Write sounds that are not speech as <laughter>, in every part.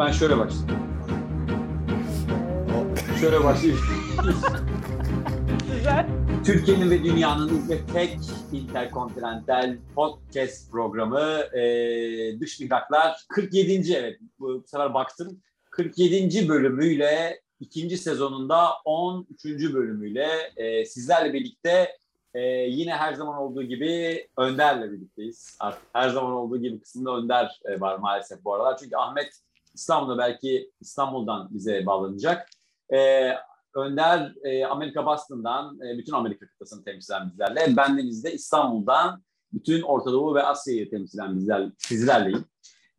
ben şöyle başlayayım. Şöyle başlayayım. Güzel. Türkiye'nin ve dünyanın ilk ve tek interkontinental podcast programı e, Dış Mihraklar 47. evet bu sefer baktım 47. bölümüyle ikinci sezonunda 13. bölümüyle e, sizlerle birlikte e, yine her zaman olduğu gibi Önder'le birlikteyiz. Artık her zaman olduğu gibi kısımda Önder e, var maalesef bu aralar. Çünkü Ahmet İstanbul'da belki İstanbul'dan bize bağlanacak. E, Önder e, Amerika Boston'dan e, bütün Amerika kıtasını temsilen bizlerle. Ben de bizde İstanbul'dan bütün Orta Doğu ve Asya'yı temsilen bizler, sizlerleyim.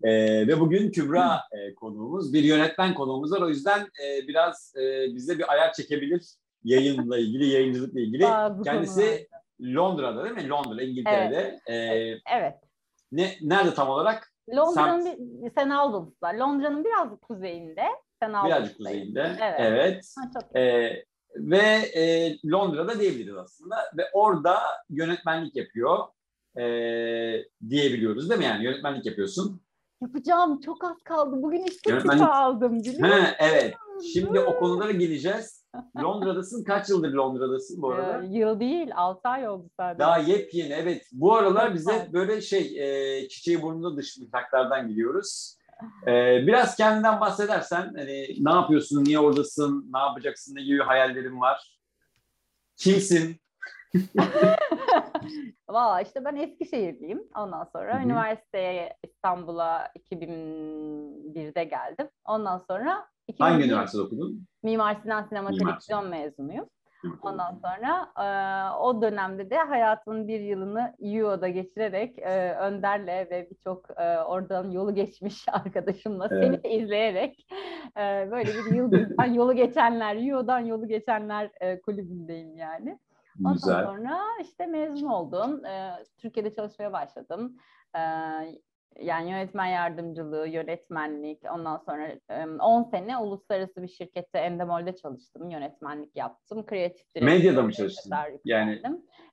E, ve bugün Kübra e, konuğumuz, bir yönetmen konuğumuz var. O yüzden e, biraz e, bize bir ayar çekebilir yayınla ilgili, yayıncılıkla ilgili. Kendisi Londra'da değil mi? Londra, İngiltere'de. E, Evet. ne Nerede tam olarak? Londra'nın bir, St. Albans var. Londra'nın biraz kuzeyinde. St. Birazcık kuzeyinde. Evet. evet. Ha, çok Ee, ve e, Londra'da diyebiliriz aslında ve orada yönetmenlik yapıyor e, diyebiliyoruz değil mi yani yönetmenlik yapıyorsun. Yapacağım. Çok az kaldı. Bugün işte Yönetmenlik- aldım. Biliyor musun? Ha, evet şimdi o konulara geleceğiz. Londra'dasın kaç yıldır Londra'dasın bu arada? Ee, yıl değil. 6 ay oldu sadece. Daha yepyeni evet. Bu aralar bize böyle şey e, çiçeği burnunda dış mihraklardan gidiyoruz. E, biraz kendinden bahsedersen hani ne yapıyorsun, niye oradasın, ne yapacaksın, ne gibi hayallerin var? Kimsin? <laughs> Valla işte ben Eskişehirliyim. Ondan sonra Hı hı. üniversiteye İstanbul'a 2001'de geldim. Ondan sonra 2001 Hangi üniversitede okudun? Mimar Sinan Sinema Mimar Televizyon mezunuyum. Ondan sonra e, o dönemde de hayatımın bir yılını UO'da geçirerek e, Önder'le ve birçok e, oradan yolu geçmiş <laughs> arkadaşımla Evet. seni izleyerek e, böyle bir yıldızdan <laughs> yolu geçenler, UO'dan yolu geçenler e, kulübündeyim yani. Ondan Güzel. sonra işte mezun oldum. E, Türkiye'de çalışmaya başladım. E, yani yönetmen yardımcılığı, yönetmenlik, ondan sonra e, 10 sene uluslararası bir şirkette Endemol'de çalıştım, yönetmenlik yaptım, kreatif direktör. Medyada mı çalıştın? Yani-.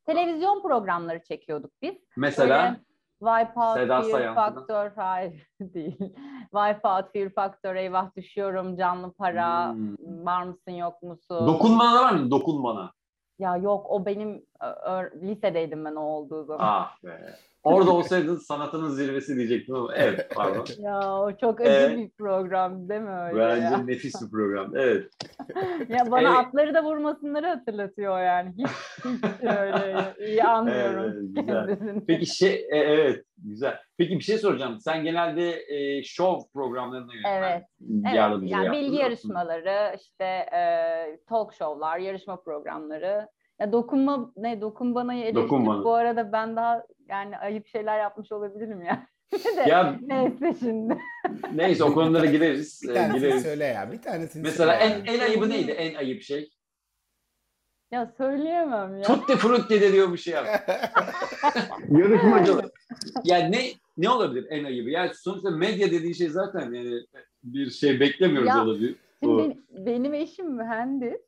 Televizyon programları çekiyorduk biz. Mesela Böyle Wipeout, Seda Fear Sayan falan. Factor, hayır <laughs> değil. Wipeout, Fear Factor, Eyvah Düşüyorum, Canlı Para, Hmm. Var mısın yok musun? dokunmana var mı? Dokun bana. Ya yok o benim ö- ö- lisedeydim ben o olduğu zaman. Ah be. Orada olsaydın sanatının zirvesi diyecektim ama evet pardon. <laughs> Ya o çok acı Ee, bir program değil mi öyle Bence ya? nefis bir program. Evet. <laughs> Ya bana Evet. atları da vurmasınları hatırlatıyor yani. Hiç, hiç öyle iyi <laughs> anlıyorum. Evet, güzel. kendisini. Peki şey e, evet güzel. Peki bir şey soracağım. Sen genelde e, show programlarına yönetmen Evet, Evet, yardımcılığı yani yaptın, bilgi yarışmaları, işte e, talk show'lar, yarışma programları. Ya dokunma ne dokun bana eleştir. Dokun bana. Bu arada ben daha yani ayıp şeyler yapmış olabilirim ya. <laughs> De, Ya neyse şimdi. neyse o konulara <laughs> gireriz. Bir tanesini gireriz. söyle ya. Bir tanesini Mesela söyle. en, en ayıbı neydi? En ayıp şey. Ya söyleyemem ya. Tutti frutti de diyor bir şey yap. <laughs> Yarışmacılar. Yani ne ne olabilir en ayıbı? Yani sonuçta medya dediği şey zaten yani bir şey beklemiyoruz Ya, olabilir. Şimdi benim, benim eşim mühendis.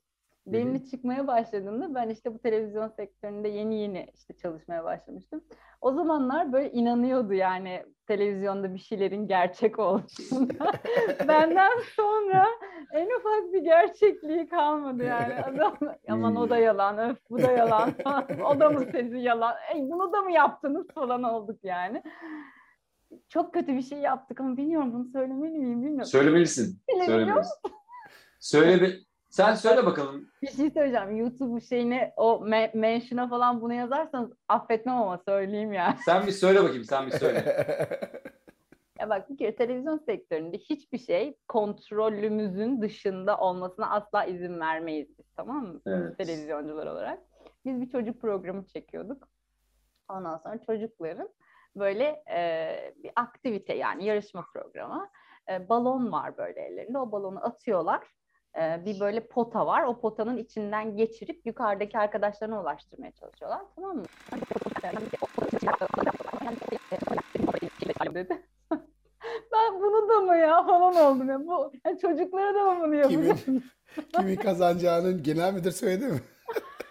Benimle çıkmaya başladığında ben işte bu televizyon sektöründe yeni yeni işte çalışmaya başlamıştım. O zamanlar böyle inanıyordu yani televizyonda bir şeylerin gerçek olduğuna. <laughs> Benden sonra en ufak bir gerçekliği kalmadı yani. Adam, aman o da yalan, öf bu da yalan, <laughs> o da mı sesi yalan, Ey, bunu da mı yaptınız falan olduk yani. Çok kötü bir şey yaptık ama bilmiyorum bunu söylemeli miyim bilmiyorum. Söylemelisin. Söylemelisin. Söyle. Sen söyle bakalım. Bir şey söyleyeceğim. YouTube şeyine o me- mention'a falan bunu yazarsanız affetmem ama söyleyeyim ya. Sen bir söyle bakayım. Sen bir söyle. <laughs> Ya bak bir kere televizyon sektöründe hiçbir şey kontrolümüzün dışında olmasına asla izin vermeyiz biz tamam mı? Evet. Televizyoncular olarak. Biz bir çocuk programı çekiyorduk. Ondan sonra çocukların böyle e, bir aktivite yani yarışma programı. E, balon var böyle ellerinde. O balonu atıyorlar. E, bir böyle pota var. O potanın içinden geçirip yukarıdaki arkadaşlarına ulaştırmaya çalışıyorlar. Tamam mı? dedi. Ben bunu da mı ya falan oldum ya. Bu ya çocuklara da mı bunu yapıyorsun? Kimin kazanacağının genel müdür söyledi mi? <laughs>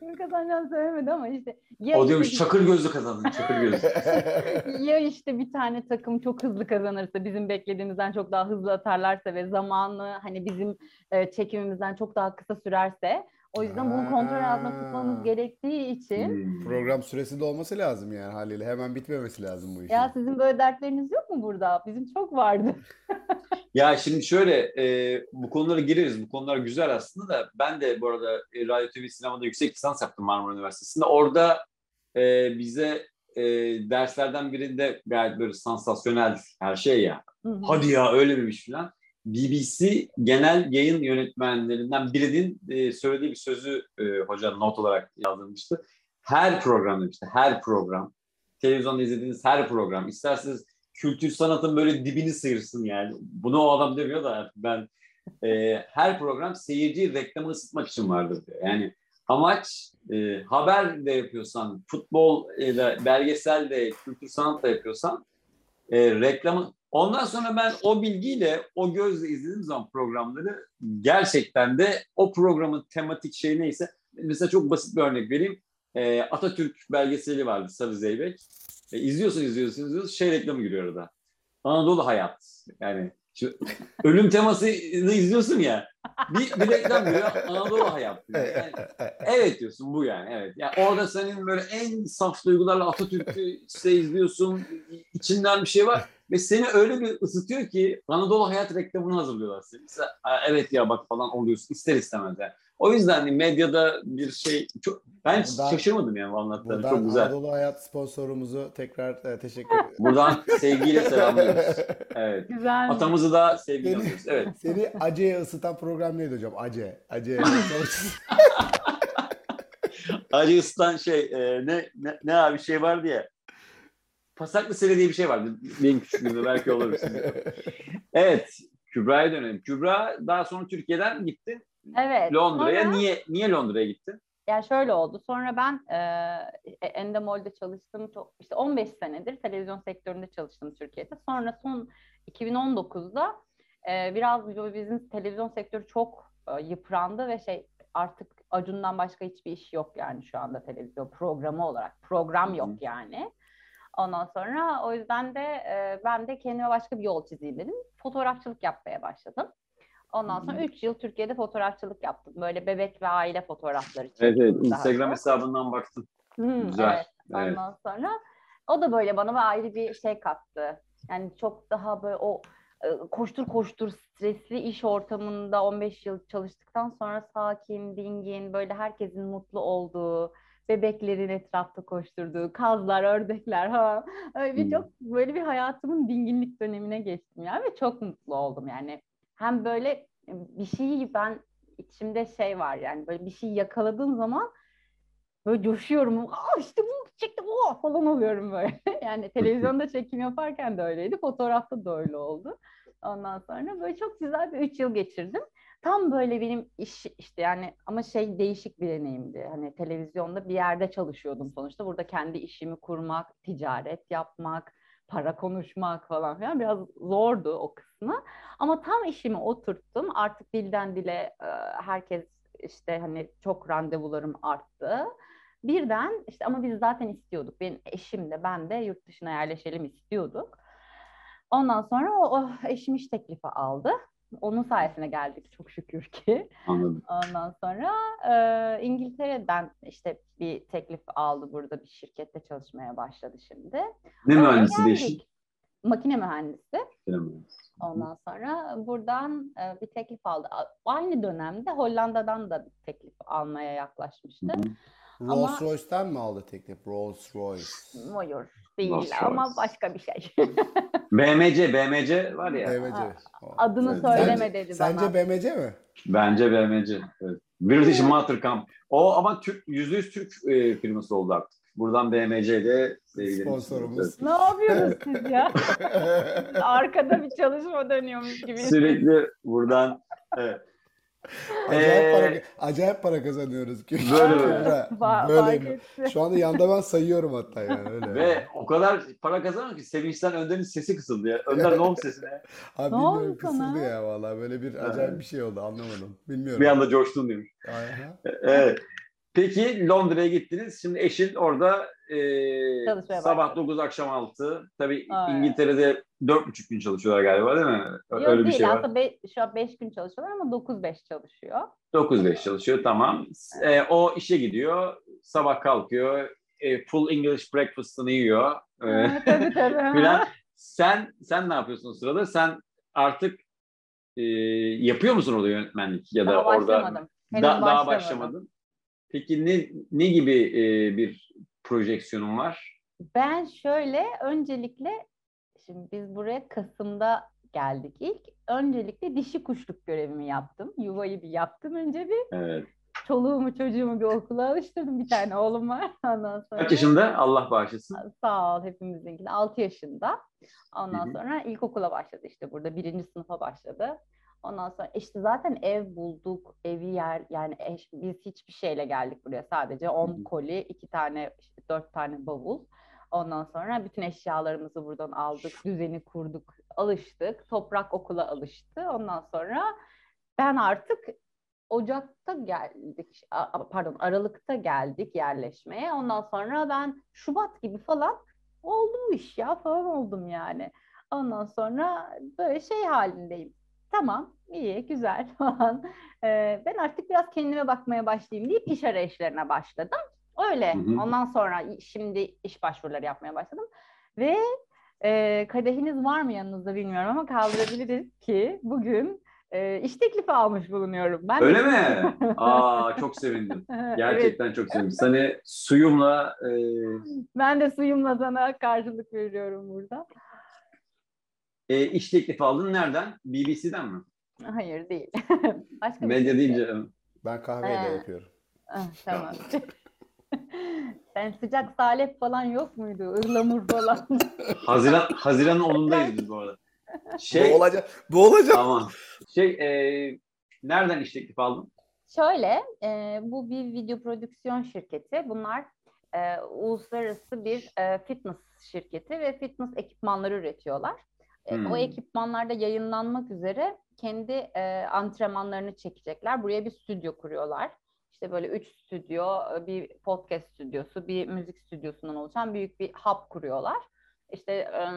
Kim kazanacak Hakan söylemedi ama işte ya O işte bir- çakır gözlü kazandın çakır gözlü. <laughs> ya işte bir tane takım çok hızlı kazanırsa bizim beklediğimizden çok daha hızlı atarlarsa ve zamanı hani bizim e, çekimimizden çok daha kısa sürerse o yüzden bunu kontrol altında tutmamız gerektiği için Hmm. Program süresi de olması lazım yani haliyle. Hemen bitmemesi lazım bu işin. ya sizin böyle dertleriniz yok mu burada? Bizim çok vardı. <laughs> Ya şimdi şöyle e, bu konulara gireriz. Bu konular güzel aslında da ben de bu arada e, radyo TV sinemada yüksek lisans yaptım Marmara Üniversitesi'nde. Orada e, bize e, derslerden birinde gayet böyle sansasyonel her şey ya. Hı hı. Hadi ya öyle miymiş falan. BBC genel yayın yönetmenlerinden birinin e, söylediği bir sözü e, hoca not olarak yazdırmıştı. Her program demişti, her program. Televizyonda izlediğiniz her program. İsterseniz kültür sanatın böyle dibini sıyırsın yani. Bunu o adam demiyor da ben e, her program seyirci reklamı ısıtmak için vardır diyor. Yani amaç e, haber de yapıyorsan, futbol de, belgesel de, kültür sanat da yapıyorsan e, reklamı Ondan sonra ben o bilgiyle, o gözle izlediğim zaman programları gerçekten de o programın tematik şey neyse, mesela çok basit bir örnek vereyim. E, Atatürk belgeseli vardı Sarı Zeybek. E, izliyorsun, izliyorsun, izliyorsun. Şey reklamı giriyor arada. Anadolu Hayat. Yani şu, ölüm temasını izliyorsun ya. Bir, bir reklam giriyor. Anadolu Hayat. Yani, evet diyorsun bu yani evet. Yani orada senin böyle en saf duygularla Atatürk'ü işte izliyorsun. içinden bir şey var. Ve seni öyle bir ısıtıyor ki Anadolu Hayat reklamını hazırlıyorlar seni. Mesela, "Aa, evet ya bak falan oluyorsun ister istemez yani. O yüzden hani medyada bir şey çok ben Buradan- şaşırmadım yani Buradan çok güzel. Anadolu Hayat sponsorumuzu tekrar e, teşekkür ederim. Buradan <laughs> sevgiyle selamlıyoruz. Evet. Güzel. Atamızı da sevgiyle Seni- alıyoruz. Evet. Seni Ace'ye ısıtan program neydi hocam? Ace. Ace. <laughs> <laughs> Acı ısıtan şey e, ne, ne ne abi şey vardı ya. Pasaklı sene diye bir şey vardı. Benim küçüklüğümde belki olur. Evet. Kübra'ya dönelim. Kübra daha sonra Türkiye'den gitti. Evet. Londra'ya. sonra- Niye niye Londra'ya gittin? Yani şöyle oldu. Sonra ben e, Endemol'de çalıştım. Çok, işte 15 senedir televizyon sektöründe çalıştım Türkiye'de. Sonra son 2019'da e, biraz bizim televizyon sektörü çok e, yıprandı ve şey artık Acun'dan başka hiçbir iş yok yani şu anda televizyon programı olarak. Program yok yani. Ondan sonra o yüzden de e, ben de kendime başka bir yol çizeyim dedim. Fotoğrafçılık yapmaya başladım. Ondan sonra Hı hı. 3 yıl Türkiye'de fotoğrafçılık yaptım. Böyle bebek ve aile fotoğrafları Evet, evet. çektim daha Instagram çok. hesabından baktım. Hmm, Güzel, Evet. evet. Ondan sonra o da böyle bana ayrı bir şey kattı. Yani çok daha böyle o e, koştur koştur stresli iş ortamında 15 yıl çalıştıktan sonra sakin, dingin, böyle herkesin mutlu olduğu, bebeklerin etrafta koşturduğu, kazlar, ördekler falan. Öyle bir Hmm. çok böyle bir hayatımın dinginlik dönemine geçtim yani ve çok mutlu oldum yani. Hem böyle bir şeyi ben içimde şey var yani böyle bir şey yakaladığım zaman böyle coşuyorum. Aa işte bunu çektim o falan oluyorum böyle. <laughs> yani televizyonda çekim yaparken de öyleydi. Fotoğrafta da öyle oldu. Ondan sonra böyle çok güzel bir üç yıl geçirdim. Tam böyle benim iş işte yani ama şey değişik bir deneyimdi. Hani televizyonda bir yerde çalışıyordum sonuçta. Burada kendi işimi kurmak, ticaret yapmak, para konuşmak falan filan biraz zordu o kısmı. Ama tam işimi oturttum. Artık dilden dile e, herkes işte hani çok randevularım arttı. Birden işte ama biz zaten istiyorduk. Benim eşim de ben de yurt dışına yerleşelim istiyorduk. Ondan sonra o, o eşim iş teklifi aldı. Onun sayesinde geldik çok şükür ki. Anladım. Ondan sonra e, İngiltere'den işte bir teklif aldı burada bir şirkette çalışmaya başladı şimdi. Ne mühendisi değişik? Makine mühendisi. Bilemedim. Ondan sonra buradan e, bir teklif aldı. Aynı dönemde Hollanda'dan da bir teklif almaya yaklaşmıştı. Hı hı. Ama- Rolls Royce'ten mi aldı teklif? Rolls Royce. Buyur değil Rolls ama Royce. başka bir şey. <laughs> BMC, BMC var ya. BMC. Adını Sen- söyleme sence- dedi Sence bana. BMC mi? Bence BMC. Evet. British Motor Company. O ama Türk, %100 Türk e, firması oldu artık. Buradan BMC'de Sponsorumuz. Ne yapıyorsunuz siz ya? <laughs> Arkada bir çalışma dönüyormuş gibi. Sürekli buradan evet. Acayip Ee, para, acayip para kazanıyoruz. ki. Böyle böyle. Böyle. Şu anda yanda ben sayıyorum hatta yani öyle. Ve o kadar para kazanıyor ki Sevinç'ten Önder'in sesi kısıldı ya. Önder ne oldu sesine? <laughs> Abi Ne bilmiyorum oldu kısıldı sana? ya valla böyle bir acayip bir şey oldu anlamadım. Bilmiyorum. Bir anda coştun demiş. Evet. Peki Londra'ya gittiniz. Şimdi eşin orada e, Çalışmaya sabah başladı. 9 akşam 6. Tabii Aynen. İngiltere'de 4,5 gün çalışıyorlar galiba değil mi? Yok Öyle bir değil şey var. aslında be- şu an 5 gün çalışıyorlar ama 9-5 çalışıyor. 9-5 çalışıyor tamam. E, o işe gidiyor. Sabah kalkıyor. e, full English breakfast'ını yiyor. E, Ha, tabii tabii. <laughs> filan. sen sen ne yapıyorsun sırada? Sen artık e, yapıyor musun orada yönetmenlik ya da Daha orada başlamadım. Henüz Da- daha başlamadım. başlamadın. Peki ne ne gibi e, bir projeksiyonun var? Ben şöyle öncelikle şimdi biz buraya Kasım'da geldik ilk. Öncelikle dişi kuşluk görevimi yaptım. Yuvayı bir yaptım önce bir. Evet. Çoluğumu çocuğumu bir okula alıştırdım. Bir tane oğlum var. <laughs> Ondan sonra Kaç yaşında? Allah bağışlasın. sağ ol hepimizinki de 6 yaşında. Ondan Hı hı. sonra ilkokula başladı işte burada. Birinci sınıfa başladı. Ondan sonra işte zaten ev bulduk, evi yer yani eş, biz hiçbir şeyle geldik buraya. Sadece 10 hı. koli, 2 tane işte 4 tane bavul. Ondan sonra bütün eşyalarımızı buradan aldık, düzeni kurduk, alıştık. Toprak okula alıştı. Ondan sonra ben artık Ocak'ta geldik, pardon Aralık'ta geldik yerleşmeye. Ondan sonra ben Şubat gibi falan oldu bu iş ya falan oldum yani. Ondan sonra böyle şey halindeyim. Tamam, iyi, güzel <laughs> falan. Ee, ben artık biraz kendime bakmaya başlayayım deyip iş arayışlarına başladım. Öyle. Hı hı. Ondan sonra şimdi iş başvuruları yapmaya başladım. Ve e, kadehiniz var mı yanınızda bilmiyorum ama kaldırabiliriz ki bugün e, iş teklifi almış bulunuyorum. Ben de- Öyle mi? <laughs> Aa çok sevindim. Evet, Gerçekten çok sevindim. Seni suyumla e, ben de suyumla sana karşılık veriyorum burada. E, iş teklifi aldın. Nereden? BBC'den mi? Hayır değil. <laughs> Başka bir Medya şey. deyince Ben kahveyle He. yapıyorum. Ah, tamam. <laughs> Sen sıcak salep falan yok muydu? Ihlamur falan. <laughs> Haziran Haziran'ın 10'undayız biz bu arada. Şey Bu olacak. Bu olacak. tamam. Şey e, nereden iş teklifi aldın? Şöyle, e, bu bir video prodüksiyon şirketi. Bunlar e, uluslararası bir e, fitness şirketi ve fitness ekipmanları üretiyorlar. E, Hmm. O ekipmanlarda yayınlanmak üzere kendi e, antrenmanlarını çekecekler. Buraya bir stüdyo kuruyorlar. İşte böyle üç stüdyo, e, bir podcast stüdyosu, bir müzik stüdyosundan oluşan büyük bir hub kuruyorlar. İşte e,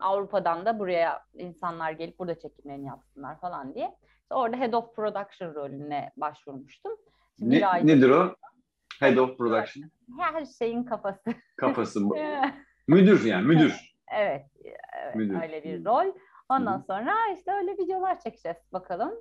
Avrupa'dan da buraya insanlar gelip burada çekimlerini yapsınlar falan diye. İşte orada Head of Production rolüne başvurmuştum. Şimdi Ne, nedir o? Head of Production. Her şeyin kafası. Kafası. <laughs> müdür yani müdür. Evet, evet Müdür. öyle bir rol. Ondan Hı. sonra işte öyle videolar çekeceğiz bakalım.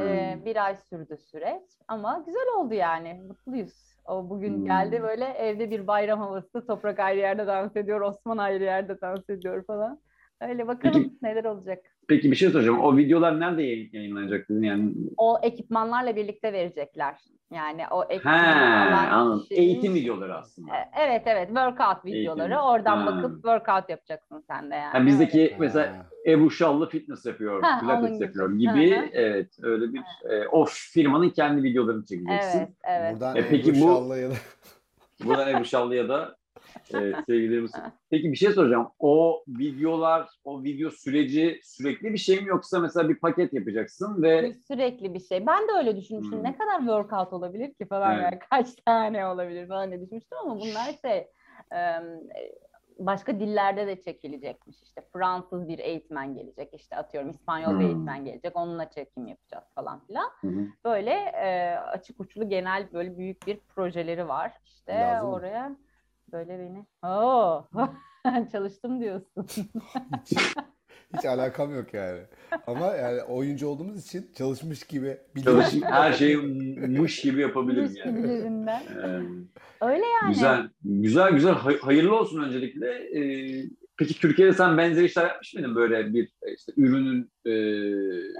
Ee, bir ay sürdü süreç ama güzel oldu yani. Mutluyuz. O bugün Hmm. geldi böyle evde bir bayram havası. Toprak ayrı yerde dans ediyor, Osman ayrı yerde dans ediyor falan. Öyle bakalım Peki- neler olacak. Peki bir şey soracağım. O videolar nerede yayın- yayınlanacak dedin yani? O ekipmanlarla birlikte verecekler. Yani o anladım. kişinin- Eğitim videoları aslında. E, Evet evet workout videoları. Eğitim. Oradan Ha. bakıp workout yapacaksın sen de yani. Ha, bizdeki Ha. mesela Ebru Şallı fitness yapıyor, Ha, pilates gibi. yapıyor gibi. Hı. Evet, öyle bir e, o firmanın kendi videolarını Evet, çekeceksin. evet. evet. Buradan E, peki Ebru bu- Şallı'ya da Buradan Ebru Şallı'ya da e, sevgilerimiz. Peki bir şey soracağım. O videolar, o video süreci sürekli bir şey mi yoksa mesela bir paket yapacaksın ve Sürekli bir şey. Ben de öyle düşünmüştüm. Hmm. Ne kadar workout olabilir ki falan Evet. yani kaç tane olabilir falan diye düşünmüştüm ama bunlar şey başka dillerde de çekilecekmiş. İşte Fransız bir eğitmen gelecek. işte atıyorum İspanyol bir Hmm. eğitmen gelecek. Onunla çekim yapacağız falan filan. Hı. Böyle e, açık uçlu genel böyle büyük bir projeleri var. İşte Lazım oraya böyle beni Oo, <laughs> çalıştım diyorsun. hiç alakam yok yani. Ama yani oyuncu olduğumuz için çalışmış gibi Çalışın, biliyoruz. her şeyi mış gibi yapabilirim Mış yani. Ee, <laughs> Öyle yani. Güzel, güzel, güzel. Hay- hayırlı olsun öncelikle. Ee, peki Türkiye'de sen benzer işler yapmış mıydın böyle bir işte ürünün e,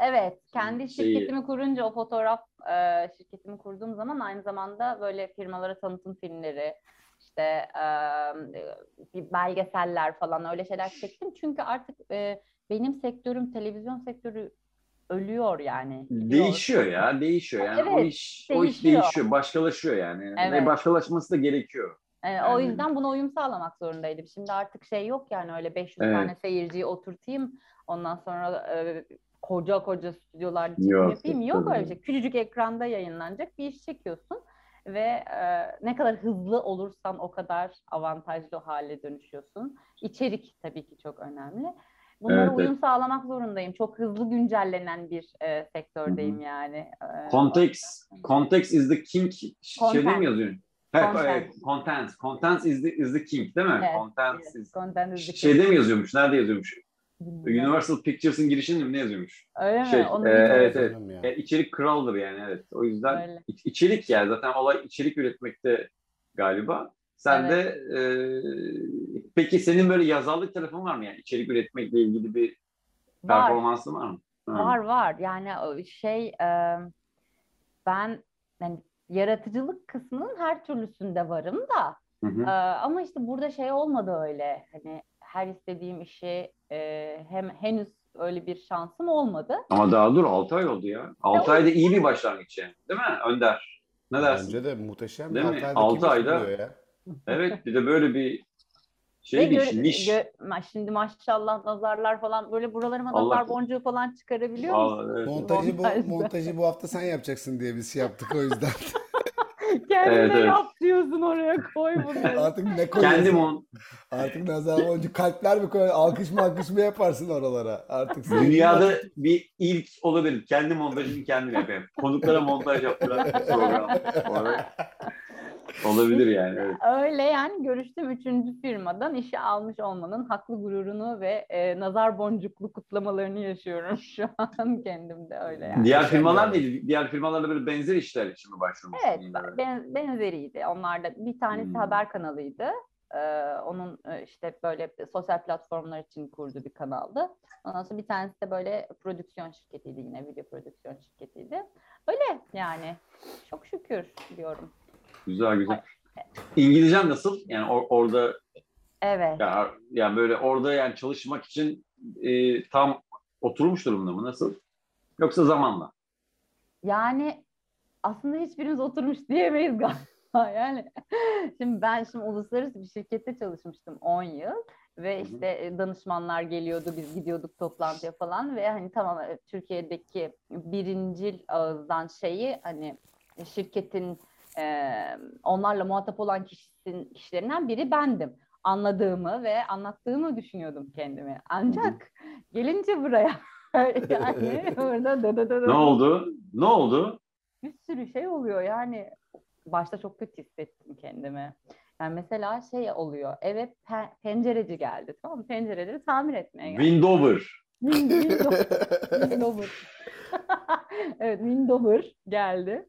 Evet, kendi şeyi- şirketimi kurunca o fotoğraf e, şirketimi kurduğum zaman aynı zamanda böyle firmalara tanıtım filmleri, işte e, bir belgeseller falan öyle şeyler çektim. Çünkü artık e, benim sektörüm televizyon sektörü ölüyor yani. gidiyor. değişiyor ya, değişiyor yani. o Evet, iş o iş değişiyor. değişiyor, başkalaşıyor yani. Evet. Ve başkalaşması da gerekiyor. Yani- O yüzden buna uyum sağlamak zorundaydım. Şimdi artık şey yok yani öyle 500 Evet. tane seyirciyi oturtayım. Ondan sonra e, koca koca stüdyolarda çekim Yok, yapayım. yok, öyle bir şey. Küçücük ekranda yayınlanacak bir iş çekiyorsun. Ve e, ne kadar hızlı olursan o kadar avantajlı hale dönüşüyorsun. İçerik tabii ki çok önemli. Bunlara Evet, uyum evet. sağlamak zorundayım. Çok hızlı güncellenen bir e, sektördeyim yani. E, Context, context is the king şeyde Content. mi yazıyor? He, Content. evet, content. Content is the, is the king değil mi? Evet, Content evet, is... content is the Şeyde mi yazıyormuş? Nerede yazıyormuş? Bilmiyorum. Universal Pictures'ın girişinde mi ne yazıyormuş? Öyle Şey, mi? Onu e, evet, evet. Ya. Yani içerik kraldır yani evet. O yüzden Öyle. iç- içerik yani zaten olay içerik üretmekte galiba. Sen Evet. de e, peki senin böyle yazarlık tarafın var mı yani içerik üretmekle ilgili bir Var. performansın var mı? Ha. Var var yani şey e, ben yani yaratıcılık kısmının her türlüsünde varım da Hı hı. e, ama işte burada şey olmadı öyle hani her istediğim işi e, hem henüz öyle bir şansım olmadı. Ama daha dur 6 ay oldu ya. 6 ayda iyi bir başlangıç yani. Değil mi Önder? Ne dersin? Bence de muhteşem. Değil mi? Altı ayda ya? Evet bir de böyle bir Ve şey bir niş. gö- şimdi maşallah nazarlar falan böyle buralarıma Allah nazar boncuğu falan çıkarabiliyor musun? Aa, evet. Montajı bu, montajı bu hafta sen yapacaksın diye biz şey yaptık o yüzden. <laughs> Kendine Evet, evet. yap diyorsun oraya koy bunları. <laughs> Artık ne koyuyorsun? Kendim on Artık nazar boncuğu kalpler mi koy? Alkış mı alkış mı yaparsın oralara? Artık dünyada bir ilk olabilir. Kendi montajını kendim yapayım. Konuklara montaj yaptıran <laughs> program. Olabilir yani. Evet. Öyle yani görüştüğüm üçüncü firmadan işe almış olmanın haklı gururunu ve e, nazar boncuklu kutlamalarını yaşıyorum <laughs> şu an kendimde öyle yani. Diğer firmalar değil. Diğer firmalarla böyle benzer işler için mi başvurmuşsun? Evet ben, benzeriydi. Onlarda bir tanesi Hmm. haber kanalıydı. Ee, onun e, işte böyle sosyal platformlar için kurduğu bir kanaldı. Ondan sonra bir tanesi de böyle prodüksiyon şirketiydi yine video prodüksiyon şirketiydi. Öyle yani çok şükür diyorum. Güzel güzel. İngilizcen nasıl? Yani or- orada Evet. ya, yani böyle orada yani çalışmak için e, tam oturmuş durumda mı? Nasıl? Yoksa zamanla? Yani aslında hiçbirimiz oturmuş diyemeyiz galiba. <laughs> Yani şimdi ben şimdi uluslararası bir şirkette çalışmıştım 10 yıl ve işte e, danışmanlar geliyordu biz gidiyorduk toplantıya falan ve hani tamam e, Türkiye'deki birincil ağızdan şeyi hani şirketin e, onlarla muhatap olan kişinin kişilerinden biri bendim. Anladığımı ve anlattığımı düşünüyordum kendimi. Ancak gelince buraya <laughs> yani <laughs> orada da da da da Ne oldu? Ne oldu? bir sürü şey oluyor yani başta çok kötü hissettim kendimi. Yani mesela şey oluyor eve pe- pencereci geldi tamam mı? Pencereleri tamir etmeye geldi. Windover. Win- Window- <laughs> Windower. evet Windower geldi.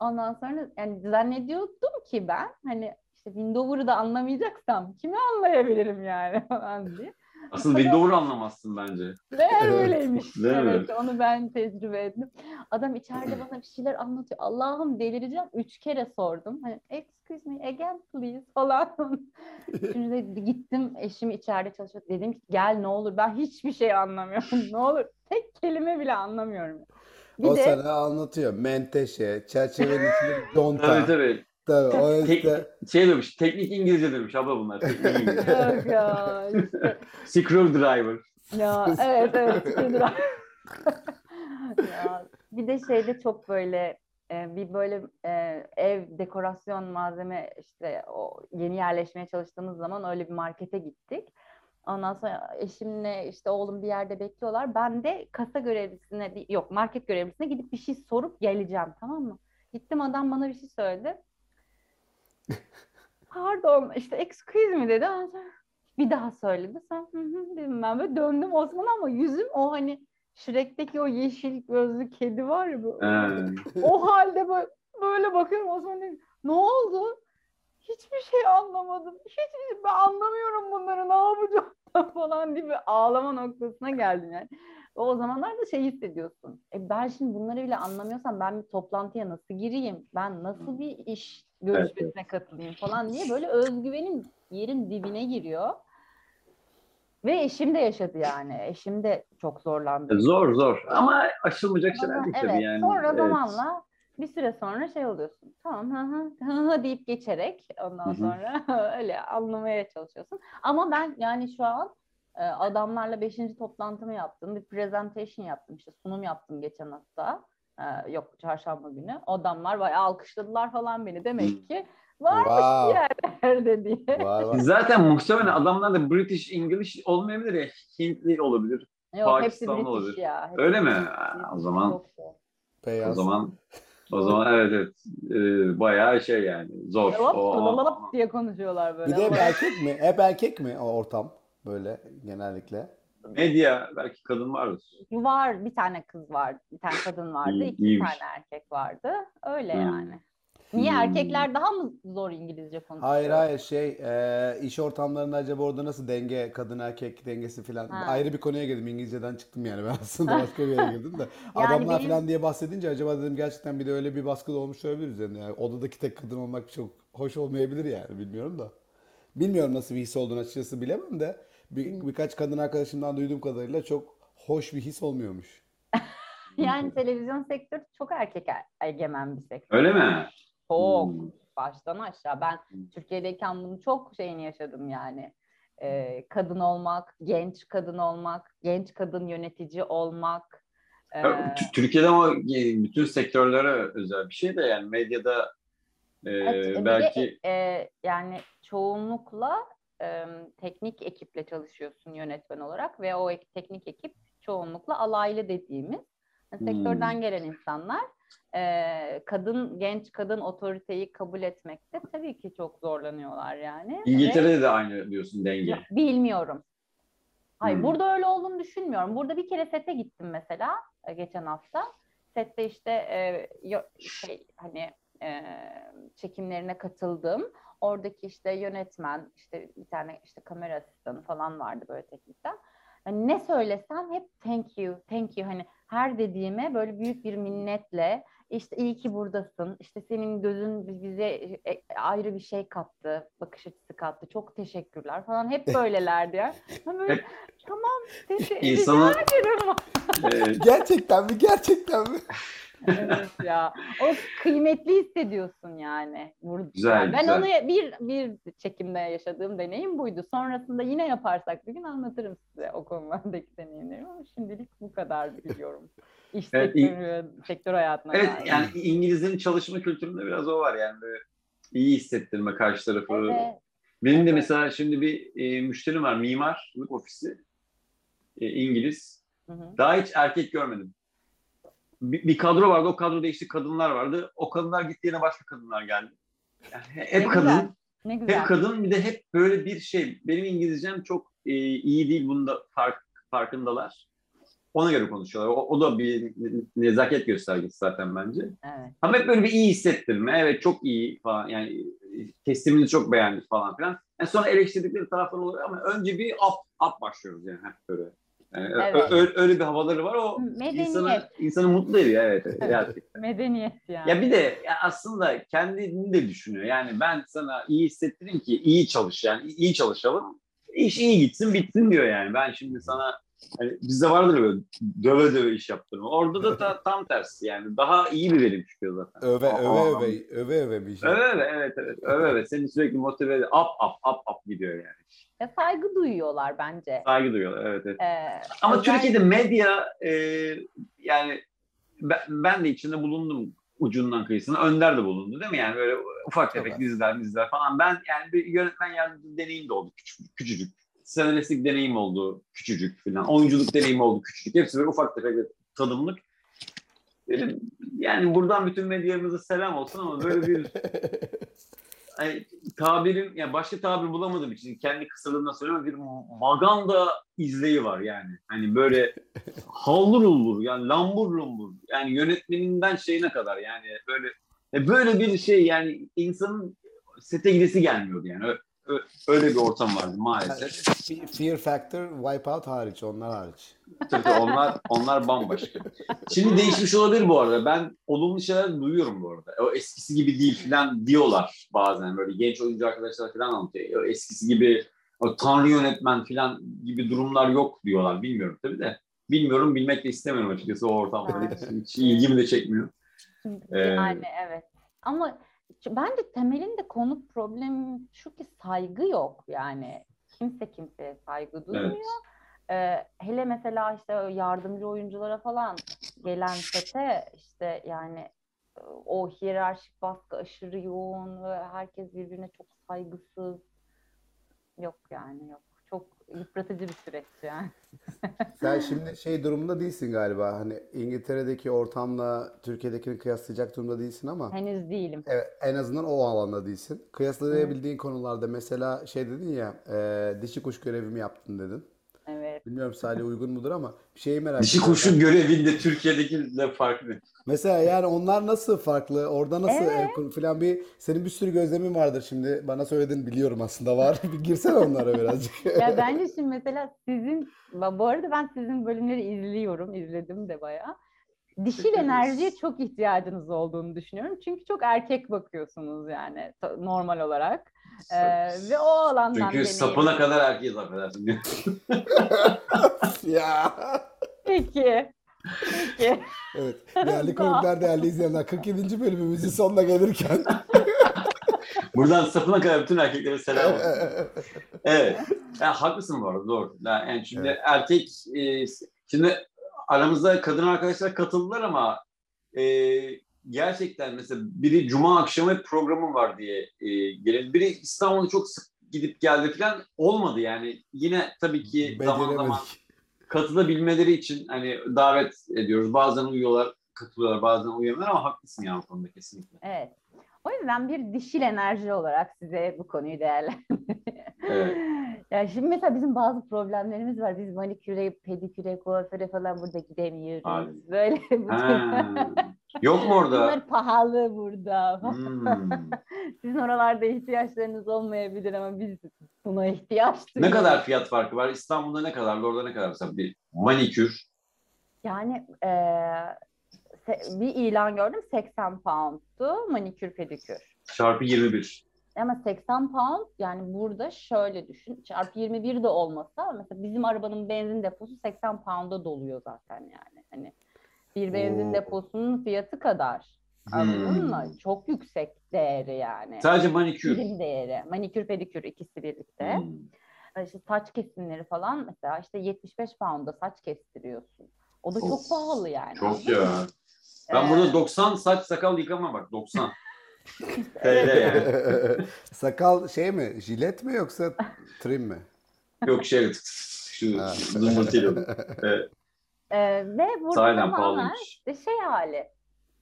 Ondan sonra yani zannediyordum ki ben hani işte Windower'ı da anlamayacaksam kimi anlayabilirim yani <laughs> falan diye. Asıl Windover'ı anlamazsın bence. Ve Evet. öyleymiş. Değil mi? evet, onu ben tecrübe ettim. Adam içeride bana bir şeyler anlatıyor. Allah'ım delireceğim. Üç kere sordum. Hani excuse me again please falan. <laughs> Şimdi de gittim eşim içeride çalışıyor. Dedim ki gel ne olur ben hiçbir şey anlamıyorum. <laughs> ne olur tek kelime bile anlamıyorum. Bir o de sana anlatıyor. Menteşe, çerçevenin içinde conta. Tabii tabii. Tabii, o Tek- işte. şey demiş, teknik İngilizce demiş abla bunlar. Teknik İngilizce. <laughs> yok ya işte Screwdriver. Ya evet evet. Screwdriver. <laughs> ya, bir de şeyde çok böyle e, bir böyle e, ev dekorasyon malzeme işte o yeni yerleşmeye çalıştığımız zaman öyle bir markete gittik. Ondan sonra eşimle işte oğlum bir yerde bekliyorlar. Ben de kasa görevlisine yok market görevlisine gidip bir şey sorup geleceğim tamam mı? Gittim adam bana bir şey söyledi. <laughs> Pardon işte excuse me dedi. Bir daha söyledi. Sen hı hı dedim ben böyle döndüm Osman ama yüzüm o hani Shrek'teki o yeşil gözlü kedi var ya bu. O halde böyle, böyle bakıyorum Osman diyor, ne oldu? Hiçbir şey anlamadım. Hiçbir şey, ben anlamıyorum bunları ne yapacağım <laughs> falan bir ağlama noktasına geldim yani. O, zamanlar da şey hissediyorsun. E ben şimdi bunları bile anlamıyorsam ben bir toplantıya nasıl gireyim? Ben nasıl bir iş görüşmesine katılayım falan diye böyle özgüvenim yerin dibine giriyor. Ve eşim de yaşadı yani. Eşim de çok zorlandı. zor zor ama aşılmayacak şeyler değil evet, tabii yani. sonra Evet. zamanla bir süre sonra şey oluyorsun. Tamam hı hı hı hı deyip geçerek ondan Hı hı. sonra <laughs> öyle anlamaya çalışıyorsun. Ama ben yani şu an e, adamlarla beşinci toplantımı yaptım. Bir presentation yaptım işte sunum yaptım geçen hafta. Ee, yok çarşamba günü. O adamlar bayağı alkışladılar falan beni. Demek ki varmış Wow. bir yerlerde <laughs> diye. Var var. Zaten muhtemelen adamlar da British English olmayabilir ya. Hintli olabilir. Yok hepsi Pakistanlı British olabilir. ya. Hepsi Öyle mi? British. Ha, o zaman-. O zaman o zaman evet evet Ee, bayağı şey yani zor. Hop, O- lalalap diye konuşuyorlar böyle. Bir de hep erkek mi? Hep erkek mi o ortam böyle genellikle? medya belki kadın vardır. Var bir tane kız vardı, bir tane kadın vardı, İyi- iki iyiymiş. tane erkek vardı. Öyle Hmm. yani. Niye Hmm. erkekler daha mı zor İngilizce konuşuyor? Hayır hayır şey e, iş ortamlarında acaba orada nasıl denge kadın erkek dengesi falan Ha. ayrı bir konuya girdim İngilizceden çıktım yani ben aslında <laughs> başka bir yere girdim de Yani adamlar benim- falan diye bahsedince acaba dedim gerçekten bir de öyle bir baskı da olmuş olabilir üzerine yani odadaki tek kadın olmak çok hoş olmayabilir yani bilmiyorum da bilmiyorum nasıl bir his olduğunu açıkçası bilemem de bir, birkaç kadın arkadaşımdan duyduğum kadarıyla çok hoş bir his olmuyormuş. <laughs> Yani televizyon sektörü çok erkek er- egemen bir sektör. Öyle mi? Çok Hmm. baştan aşağı. Ben Hmm. Türkiye'deyken bunu çok şeyini yaşadım yani. Ee, kadın olmak, genç kadın olmak, genç kadın yönetici olmak. Ee, Türkiye'de ama bütün sektörlere özel bir şey de yani medyada e, Evet, de, belki e, yani çoğunlukla e, teknik ekiple çalışıyorsun yönetmen olarak ve o ek- teknik ekip çoğunlukla alaylı dediğimiz yani Hmm. sektörden gelen insanlar e, kadın genç kadın otoriteyi kabul etmekte tabii ki çok zorlanıyorlar yani. Ve- İngiltere'de de aynı diyorsun denge. Ya, bilmiyorum. Hayır, Hmm. burada öyle olduğunu düşünmüyorum. Burada bir kere sete gittim mesela e, geçen hafta. Sette işte e, şey hani e, çekimlerine katıldım. Oradaki işte yönetmen, işte bir tane işte kamera asistanı falan vardı böyle teknikten. Hani ne söylesem hep thank you, thank you. Hani her dediğime böyle büyük bir minnetle işte iyi ki buradasın. İşte senin gözün bize e, ayrı bir şey kattı, bakış açısı kattı. Çok teşekkürler falan. Hep <laughs> böylelerdi ya. Böyle tamam teşekkür <laughs> İnsanın ederim. e, Gerçekten mi? Gerçekten mi? <laughs> evet ya. O kıymetli hissediyorsun yani. Burada. Güzel, Yani ben güzel. onu bir bir çekimde yaşadığım deneyim buydu. Sonrasında yine yaparsak bir gün anlatırım size o konulardaki deneyimlerimi ama şimdilik bu kadar biliyorum. İş Evet, sektörü, sektör hayatına evet dair. yani İngilizlerin çalışma kültüründe biraz o var yani böyle iyi hissettirme karşı tarafı. Evet. Benim de Evet. mesela şimdi bir e, müşterim var mimarlık ofisi e, İngiliz. Hı hı. Daha hiç erkek görmedim. Bir, bir kadro vardı o kadroda işte kadınlar vardı. O kadınlar gitti yine başka kadınlar geldi. Yani hep Ne kadın. güzel. Ne güzel. Hep kadın bir de hep böyle bir şey. Benim İngilizcem çok e, iyi değil. Bunda fark, farkındalar. Ona göre konuşuyorlar. O, o da bir nezaket göstergesi zaten bence. Evet. Ama hep böyle bir iyi hissettirme. Evet çok iyi falan. Yani teslimini çok beğendik falan filan. Yani sonra eleştirdikleri taraflar oluyor ama önce bir up, up başlıyoruz yani hep böyle. Yani ö- Evet. ö- öyle bir havaları var. O Medeniyet. insanı, insanı mutlu ediyor. Evet. evet, gerçekten. Medeniyet yani. Ya bir de ya aslında kendini de düşünüyor. Yani ben sana iyi hissettireyim ki iyi çalış yani iyi çalışalım. İş iyi gitsin bitsin diyor yani. Ben şimdi sana hani bizde vardır böyle döve döve iş yaptırma. Orada da ta- tam tersi yani. Daha iyi bir verim çıkıyor zaten. Öve Aa, öve öve öve öve bir şey. Öve öve evet evet öve öve seni sürekli motive ediyor. Up up up up gidiyor yani. Ya saygı duyuyorlar bence. Saygı duyuyorlar evet evet. Ee, Ama özel- Türkiye'de medya e, yani ben, ben de içinde bulundum ucundan kıyısına. Önder de bulundu değil mi? Yani böyle ufak tefek Evet. diziler diziler falan. Ben yani bir yönetmen yardımcısı deneyim de oldu küçük, küçücük. Senaristlik deneyim oldu küçücük falan. Oyunculuk deneyimi oldu küçücük. Hepsi böyle ufak tefek tadımlık. Dedim, yani buradan bütün medyamıza selam olsun ama böyle bir <laughs> hani, tabirim, yani başka tabir bulamadığım için kendi kısalığımdan söylüyorum bir maganda izleyi var yani. Hani böyle hallur ulur yani lambur lumbur yani yönetmeninden şeyine kadar yani böyle e, böyle bir şey yani insanın sete gidesi gelmiyordu yani. Ö- ö- öyle bir ortam vardı maalesef. Fear Factor, Wipeout hariç, onlar hariç. Tabii onlar onlar bambaşka. Şimdi değişmiş olabilir bu arada. Ben olumlu şeyler duyuyorum bu arada. O eskisi gibi değil falan diyorlar bazen. Böyle genç oyuncu arkadaşlar falan anlatıyor. O eskisi gibi o tanrı yönetmen falan gibi durumlar yok diyorlar. Bilmiyorum tabii de. Bilmiyorum bilmek de istemiyorum açıkçası o ortamda. Hiç, hiç ilgimi de çekmiyor. Ee, Yani evet. Ama bence temelinde konu problem şu ki saygı yok yani. Kimse kimseye saygı duymuyor. Ee, hele mesela işte yardımcı oyunculara falan gelen sete işte yani e, o hiyerarşik baskı aşırı yoğun ve herkes birbirine çok saygısız. Yok yani yok. Yıpratıcı bir süreç yani. <laughs> Sen şimdi şey durumunda değilsin galiba. Hani İngiltere'deki ortamla Türkiye'dekini kıyaslayacak durumda değilsin ama Henüz değilim. evet, en azından o alanda değilsin. Kıyaslayabildiğin konularda mesela şey dedin ya e, dişi kuş görevimi yaptın dedin. Bilmiyorum Salih uygun mudur ama bir şeyi merak Dişi ediyorum. kuşun görevinde Türkiye'dekiyle farklı. Mesela yani onlar nasıl farklı? Orada nasıl Evet. ev kur- falan bir senin bir sürü gözlemin vardır şimdi. Bana söyledin biliyorum aslında var. <laughs> Bir girsene onlara birazcık. <laughs> Ya bence şimdi mesela sizin, bu arada ben sizin bölümleri izliyorum, izledim de bayağı. Dişil enerjiye çok ihtiyacınız olduğunu düşünüyorum. Çünkü çok erkek bakıyorsunuz yani normal olarak. Ee, ve o alandan Çünkü deneyim. sapına kadar erkeğiz affedersin. <laughs> Ya. Peki. Peki. Evet. Değerli <laughs> konuklar, değerli izleyenler 47. bölümümüzün sonuna gelirken <laughs> Buradan sapına kadar bütün erkeklere selam olsun. Evet. Ya, haklısın bu arada doğru. Yani, yani şimdi Evet. erkek e, şimdi aramızda kadın arkadaşlar katıldılar ama e, gerçekten mesela biri cuma akşamı programım var diye e, gelen biri İstanbul'a çok sık gidip geldi falan olmadı yani. Yine tabii ki zaman zaman katılabilmeleri için hani davet ediyoruz. Bazen uyuyorlar, katılıyorlar, bazen uyuyamıyorlar ama haklısın ya o konuda kesinlikle. Evet. O yüzden bir dişil enerji olarak size bu konuyu değerlendiriyorum. Evet. <laughs> Ya şimdi mesela bizim bazı problemlerimiz var. Biz maniküre, pediküre, kuaföre falan burada gidemiyoruz. Abi. Böyle. <laughs> Yok mu orada? Bunlar pahalı burada. Hmm. <laughs> Sizin oralarda ihtiyaçlarınız olmayabilir ama biz buna ihtiyaç Ne duyuyoruz. kadar fiyat farkı var? İstanbul'da ne kadar? Orada ne kadar? Mesela bir manikür. Yani eee, se- bir ilan gördüm 80 pound'tu manikür pedikür. Çarpı 21. Ama 80 pound yani burada şöyle düşün. Çarpı 21 de olmasa mesela bizim arabanın benzin deposu 80 pound'a doluyor zaten yani. Hani bir benzin Oo. deposunun fiyatı kadar. Anladın Hmm. mı? Çok yüksek değeri yani. Sadece manikür. Birim değeri. Manikür pedikür ikisi birlikte. Hmm. İşte saç kesimleri falan mesela işte 75 pound'a saç kestiriyorsun. O da çok Of. pahalı yani. Çok ya. Ben Ee, burada 90 saç sakal yıkama bak 90. <laughs> TL yani. <laughs> Sakal şey mi? Jilet mi yoksa trim mi? Yok şey şu Ha. zımbırtıyla. <laughs> Evet, Ee, ve burada sahiden tamamen pahalıymış. işte şey hali.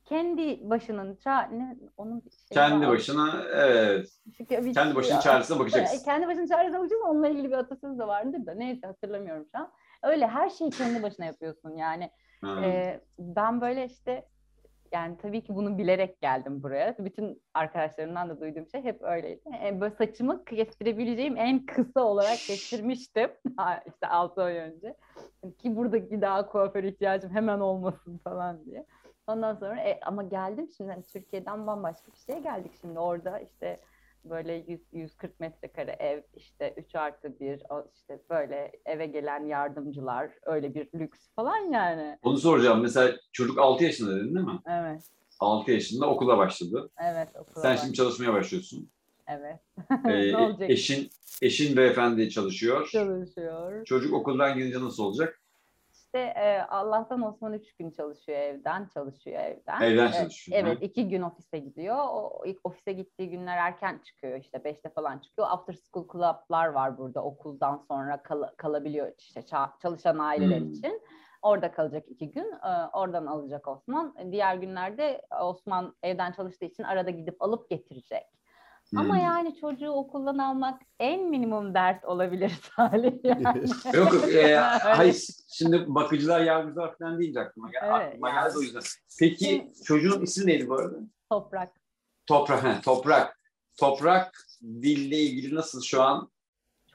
Kendi başının ça ne onun bir şey Kendi var. başına evet. Çünkü bir- Kendi başının çaresine bakacaksın. Evet, kendi başının çaresine bakacaksın. Onunla ilgili bir atasözü de vardır da neyse hatırlamıyorum şu an. Öyle her şeyi kendi başına yapıyorsun yani. Ha. Ee, ben böyle işte yani tabii ki bunu bilerek geldim buraya. Bütün arkadaşlarımdan da duyduğum şey hep öyleydi. Yani böyle saçımı kestirebileceğim en kısa olarak kestirmiştim. <laughs> İşte 6 ay önce. Ki buradaki daha kuaför ihtiyacım hemen olmasın falan diye. Ondan sonra e, ama geldim şimdi hani Türkiye'den bambaşka bir şeye geldik şimdi orada işte böyle 100, 140 metrekare ev işte 3 artı 1 işte böyle eve gelen yardımcılar öyle bir lüks falan yani. Onu soracağım. Mesela çocuk 6 yaşında dedin değil mi? Evet 6 yaşında okula başladı. evet okula Sen bak- şimdi çalışmaya başlıyorsun. evet Ee, <laughs> ne olacak eşin eşin beyefendi çalışıyor. çalışıyor. Çocuk okuldan gidince nasıl olacak? İşte e, Allah'tan Osman üç gün çalışıyor evden, çalışıyor evden. Evden çalışıyor, Evet, hı. iki gün ofise gidiyor. O ilk ofise gittiği günler erken çıkıyor işte beşte falan çıkıyor. After school club'lar var burada okuldan sonra kal- kalabiliyor işte ça- çalışan aileler Hmm. için. Orada kalacak iki gün. e, oradan alacak Osman. Diğer günlerde Osman evden çalıştığı için arada gidip alıp getirecek. Ama Hmm. yani çocuğu okuldan almak en minimum dert olabilir <laughs> Salih <laughs> yani. Yok e, hayır şimdi bakıcılar yardımcılar falan deyince aklıma, gel- Evet, aklıma yani. geldi o yüzden. Peki çocuğun ismi neydi bu arada? Toprak. Toprak. he, toprak. Toprak dille ilgili nasıl şu an?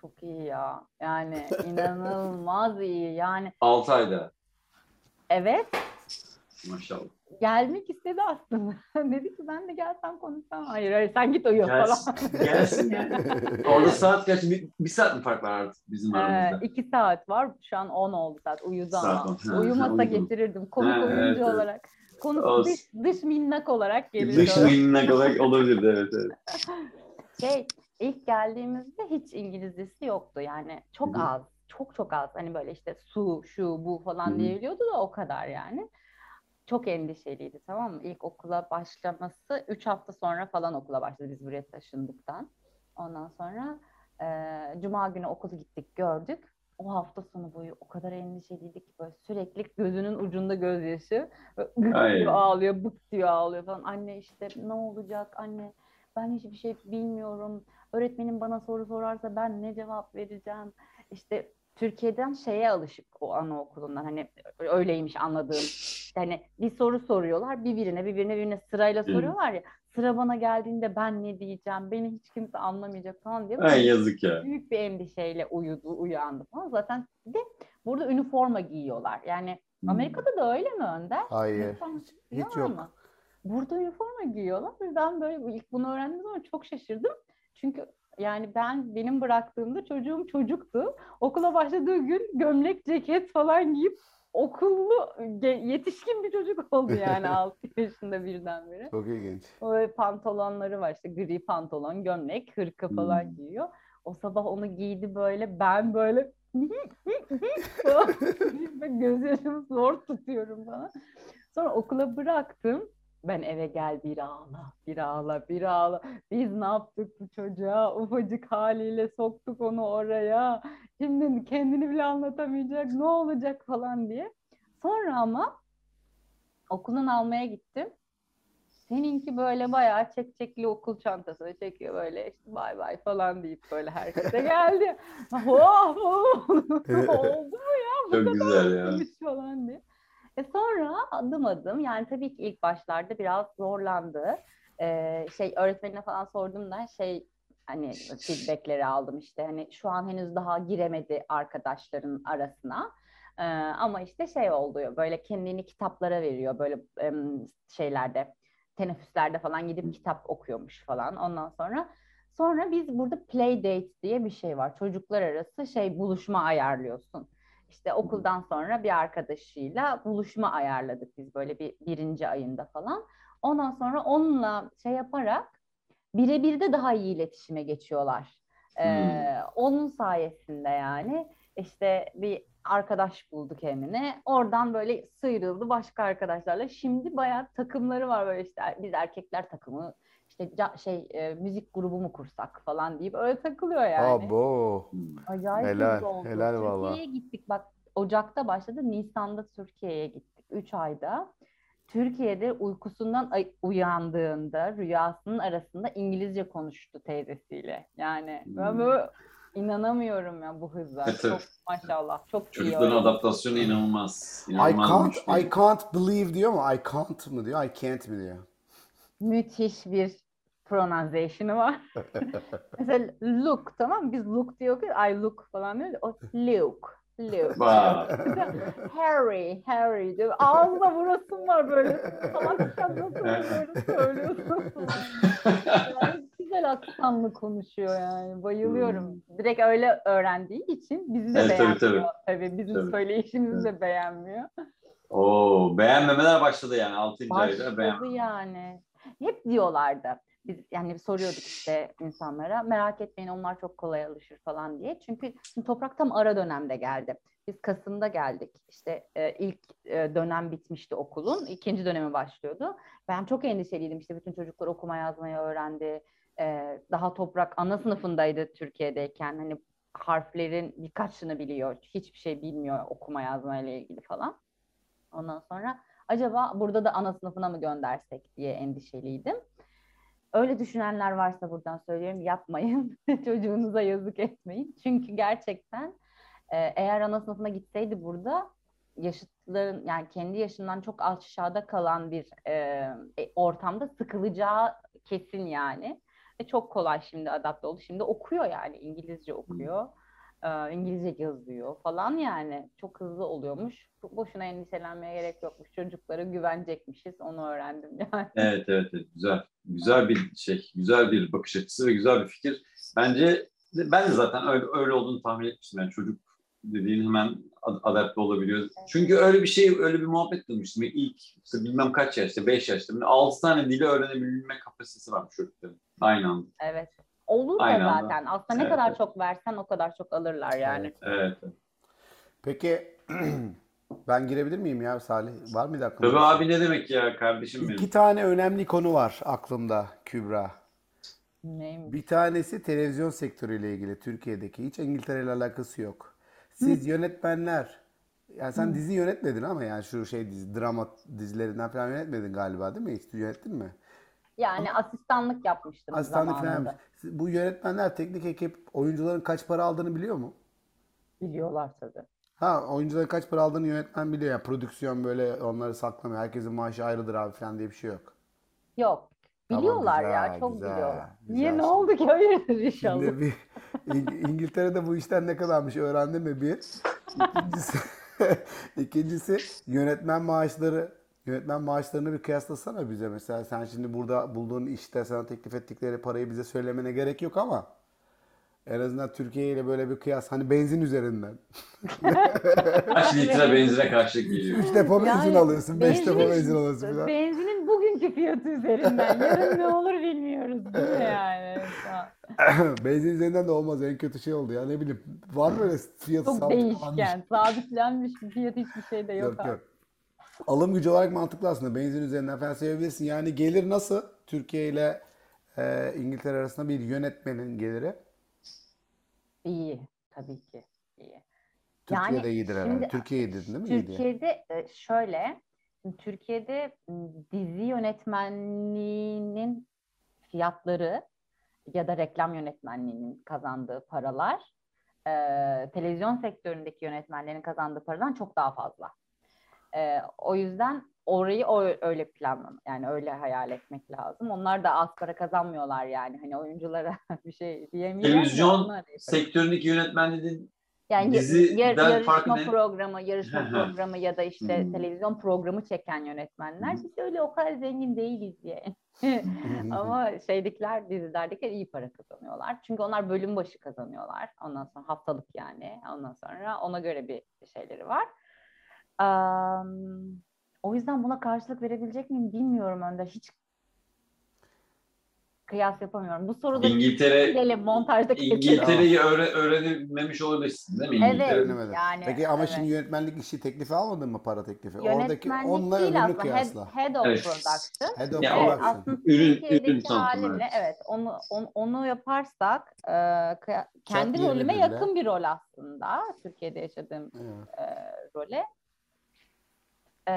Çok iyi ya. Yani <laughs> inanılmaz iyi. Yani 6 ayda. evet Maşallah. Gelmek istedi aslında. <laughs> Dedi ki ben de gelsem konuşsam. Hayır hayır sen git uyu falan. <laughs> Gelsin, gelsin yani. <laughs> Orada saat kaç? Bir, bir saat mi fark var artık bizim Ee, aramızda? iki saat var. Şu an 10 oldu saat. Uyudu Saat ama. on. Uyumasa getirirdim. Konuk Ha, oyuncu evet, evet. olarak. Konuk Olsun. dış, dış minnak olarak gelirdi. Dış minnak olarak olabilirdi evet evet. Şey ilk geldiğimizde hiç İngilizcesi yoktu. Yani çok Hı hı. az. çok çok az. Hani böyle işte su, şu, bu falan diyebiliyordu da o kadar yani. Çok endişeliydi tamam mı? İlk okula başlaması 3 hafta sonra falan okula başladı biz buraya taşındıktan. Ondan sonra e, Cuma günü okulu gittik gördük. O hafta sonu boyu o kadar endişeliydik ki böyle sürekli gözünün ucunda gözyaşı. Gık diyor ağlıyor, bık diyor ağlıyor falan. Anne işte ne olacak anne ben hiçbir şey bilmiyorum. Öğretmenim bana soru sorarsa ben ne cevap vereceğim? İşte Türkiye'den şeye alışık o anaokulundan hani öyleymiş anladığım. <laughs> Hani bir soru soruyorlar birbirine birbirine birbirine sırayla Hı. soruyorlar ya. Sıra bana geldiğinde ben ne diyeceğim? Beni hiç kimse anlamayacak falan diye. Ay yazık ya. Büyük bir endişeyle uyudu, uyandı falan. Zaten bir de burada üniforma giyiyorlar. Yani Hmm. Amerika'da da öyle mi Önder? Hayır. Üniforma hiç giyiyorlar yok. mı? Burada üniforma giyiyorlar. Ben böyle ilk bunu öğrendiğim zaman çok şaşırdım. Çünkü yani ben benim bıraktığımda çocuğum çocuktu. Okula başladığı gün gömlek, ceket falan giyip okullu yetişkin bir çocuk <laughs> oldu yani <laughs> 6 yaşında birdenbire. Çok ilginç. Böyle pantolonları var işte gri pantolon, gömlek, hırka falan Hmm. giyiyor. O sabah onu giydi böyle ben böyle <laughs> gözyaşımı zor tutuyorum falan. Sonra okula bıraktım. Ben eve gel bir ağla, bir ağla, bir ağla. Biz ne yaptık bu çocuğa? Ufacık haliyle soktuk onu oraya. Şimdi kendini bile anlatamayacak. Ne olacak falan diye. Sonra ama okulun almaya gittim. Seninki böyle bayağı çekçekli okul çantasını çekiyor böyle işte bay bay falan deyip böyle herkese geldi. <laughs> oh, oh, <laughs> oldu mu ya? Bu Çok kadar güzel ya. falan diye. E sonra adım adım yani tabii ki ilk başlarda biraz zorlandı. Ee, şey öğretmenine falan sordum da şey hani feedbackleri aldım işte hani şu an henüz daha giremedi arkadaşların arasına. Ee, ama işte şey oluyor böyle kendini kitaplara veriyor böyle şeylerde teneffüslerde falan gidip kitap okuyormuş falan ondan sonra sonra biz burada play date diye bir şey var çocuklar arası şey buluşma ayarlıyorsun işte okuldan sonra bir arkadaşıyla buluşma ayarladık biz böyle bir birinci ayında falan. Ondan sonra onunla şey yaparak birebir de daha iyi iletişime geçiyorlar. Ee, onun sayesinde yani işte bir arkadaş buldu kendine. Oradan böyle sıyrıldı. Başka arkadaşlarla. Şimdi bayağı takımları var böyle işte. Biz erkekler takımı işte şey e, müzik grubu mu kursak falan deyip öyle takılıyor yani. Abo. Acayip Helal, oldu. helal valla. Türkiye'ye gittik bak Ocak'ta başladı. Nisan'da Türkiye'ye gittik. 3 ayda. Türkiye'de uykusundan uyandığında rüyasının arasında İngilizce konuştu teyzesiyle. Yani ben Hmm. böyle inanamıyorum ya bu hızla. Evet, evet. Çok maşallah. Çok iyi Çocukların öğrendim. adaptasyonu inanılmaz. I İnanılmaz can't, güçlü. I can't believe diyor mu? I can't mı diyor? I can't mi diyor? Müthiş bir pronunciation'ı var. <laughs> Mesela look tamam mı? Biz look diyor ki I look falan diyor. O look. Look. Vay. Harry, Harry diyor. Ağzına vurasın var böyle. Salak sen nasıl böyle söylüyorsun? Yani güzel aksanlı konuşuyor yani. Bayılıyorum. Direkt öyle öğrendiği için bizi de Evet, tabii, beğenmiyor. tabii. Tabii, bizim Tabii. söyleyişimizi de beğenmiyor. Oo, beğenmemeler başladı yani 6. ayda Başladı yani. Hep diyorlardı. Biz yani soruyorduk işte insanlara merak etmeyin onlar çok kolay alışır falan diye. Çünkü şimdi toprak tam ara dönemde geldi. Biz Kasım'da geldik. İşte e, ilk e, dönem bitmişti okulun. ikinci dönemi başlıyordu. Ben çok endişeliydim. İşte bütün çocuklar okuma yazmayı öğrendi. E, daha toprak ana sınıfındaydı Türkiye'deyken. Hani harflerin birkaçını biliyor. Hiçbir şey bilmiyor okuma yazmayla ilgili falan. Ondan sonra acaba burada da ana sınıfına mı göndersek diye endişeliydim. Öyle düşünenler varsa buradan söylüyorum yapmayın. <laughs> Çocuğunuza yazık etmeyin. Çünkü gerçekten e, eğer ana sınıfına gitseydi burada yaşıtların yani kendi yaşından çok aşağıda kalan bir e, e, ortamda sıkılacağı kesin yani. Ve çok kolay şimdi adapte oldu. Şimdi okuyor yani İngilizce okuyor. E, İngilizce yazıyor falan yani. Çok hızlı oluyormuş. Boşuna endişelenmeye gerek yokmuş. Çocuklara güvenecekmişiz. Onu öğrendim <laughs> yani. Evet evet evet güzel. Güzel bir şey, güzel bir bakış açısı ve güzel bir fikir. Bence ben de zaten öyle, öyle olduğunu tahmin etmiştim. Yani çocuk dediğin hemen ad- adapte olabiliyor. Çünkü öyle bir şey, öyle bir muhabbet duymuştum. İlk işte bilmem kaç yaşta, 5 yaşta, 6 tane dili öğrenebilme kapasitesi varmış çocukların. Aynı anda. Evet. Olur da Aynen. zaten. Aslında ne Evet, kadar evet. çok versen o kadar çok alırlar yani. Evet. Peki <clears throat> ben girebilir miyim ya Salih? Var mıydı aklında? Tabii abi ne demek ya kardeşim benim. İki tane önemli konu var aklımda Kübra. Neymiş? Bir tanesi televizyon sektörüyle ilgili Türkiye'deki. Hiç İngiltere ile alakası yok. Siz yönetmenler, yani sen dizi yönetmedin ama yani şu şey dizi, drama dizilerinden falan yönetmedin galiba değil mi? Hiç yönettin mi? Yani asistanlık yapmıştım Aslanlık falan. Siz- Bu yönetmenler, teknik ekip oyuncuların kaç para aldığını biliyor mu? Biliyorlar tabii. Ha oyuncuların kaç para aldığını yönetmen biliyor. Yani prodüksiyon böyle onları saklamıyor. Herkesin maaşı ayrıdır abi falan diye bir şey yok. Yok. Tamam, Biliyorlar güzel, ya, çok güzel, biliyorlar. güzel Niye ne oldu ki? <laughs> Hayırdır inşallah. Şimdi bir İng- İngiltere'de bu işten ne kadarmış öğrendim mi bir. İkincisi, <laughs> ikincisi yönetmen maaşları yönetmen maaşlarını bir kıyaslasana bize mesela sen şimdi burada bulduğun işte sana teklif ettikleri parayı bize söylemene gerek yok ama en azından Türkiye ile böyle bir kıyas hani benzin üzerinden. <laughs> Kaç litre benzine karşılık geliyor. 3 depo benzin Yani alıyorsun, 5 depo benzin alıyorsun falan. Benzinin bugünkü fiyatı üzerinden. Yarın ne olur bilmiyoruz değil mi yani? <laughs> Benzin üzerinden de olmaz en kötü şey oldu ya ne bileyim var mı öyle fiyatı Çok sabitlenmiş? değişken. Sabitlenmiş bir fiyat hiçbir şey de yok. Yok yok. Alım gücü olarak mantıklı aslında. Benzin üzerinden falan sevebilirsin. Yani gelir nasıl? Türkiye ile e, İngiltere arasında bir yönetmenin geliri. İyi. Tabii ki. iyi. Türkiye'de Yani iyidir herhalde. şimdi Türkiye iyidir değil mi? Türkiye'de e, şöyle, şimdi Türkiye'de dizi yönetmenliğinin fiyatları ya da reklam yönetmenliğinin kazandığı paralar e, televizyon sektöründeki yönetmenlerin kazandığı paradan çok daha fazla. E, o yüzden orayı o öyle planlama yani öyle hayal etmek lazım. Onlar da az para kazanmıyorlar yani hani oyunculara <laughs> bir şey de Televizyon. Sektöründeki yönetmenlerin Yani Diziden yar- yarışma programı, yarışma programı ya da işte Hmm. televizyon programı çeken yönetmenler biz öyle o kadar zengin değiliz diye. <laughs> Ama şeydekiler, dizilerdeki iyi para kazanıyorlar. Çünkü onlar bölüm başı kazanıyorlar. Ondan sonra haftalık yani. Ondan sonra ona göre bir şeyleri var. Am, o yüzden buna karşılık verebilecek miyim bilmiyorum Önder. Hiç kıyas yapamıyorum. Bu soruda İngiltere gelin montajda İngiltere'yi öğre- öğrenememiş olabilirsin değil mi? Evet. Yani, Peki ama evet. şimdi yönetmenlik işi teklifi almadın mı para teklifi? Oradaki Yönetmenlik onunla öbürünü aslında. kıyasla. Head, head of Evet. production. Head of Ya Evet, production. aslında Ürün- ürün haliyle evet. evet onu, onu, onu yaparsak e, kendi diyebilir rolüme yakın bir rol aslında. Türkiye'de yaşadığım Evet. e, role. E,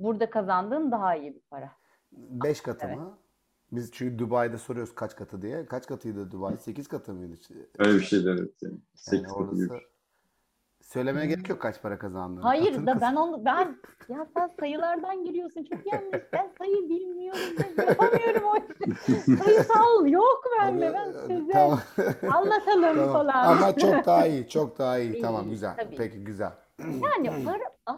burada kazandığım daha iyi bir para. Beş katı Evet. mı? Biz çünkü Dubai'de soruyoruz kaç katı diye. Kaç katıydı Dubai? Sekiz katı mıydı? Öyle bir şeydi evet. Yani. Yani Sekiz katı gibi. orası söylemene gerek yok kaç para kazandığını. Hayır Katını da kaz- ben onu ben ya sen sayılardan giriyorsun çok yanlış. Ben sayı bilmiyorum. Ben yapamıyorum o işi. <laughs> Sayısal yok bende. Ben size Tamam. anlatalım Tamam. falan. Ama çok daha iyi, çok daha iyi. İyi, Tamam güzel. tabii. Peki güzel. Yani para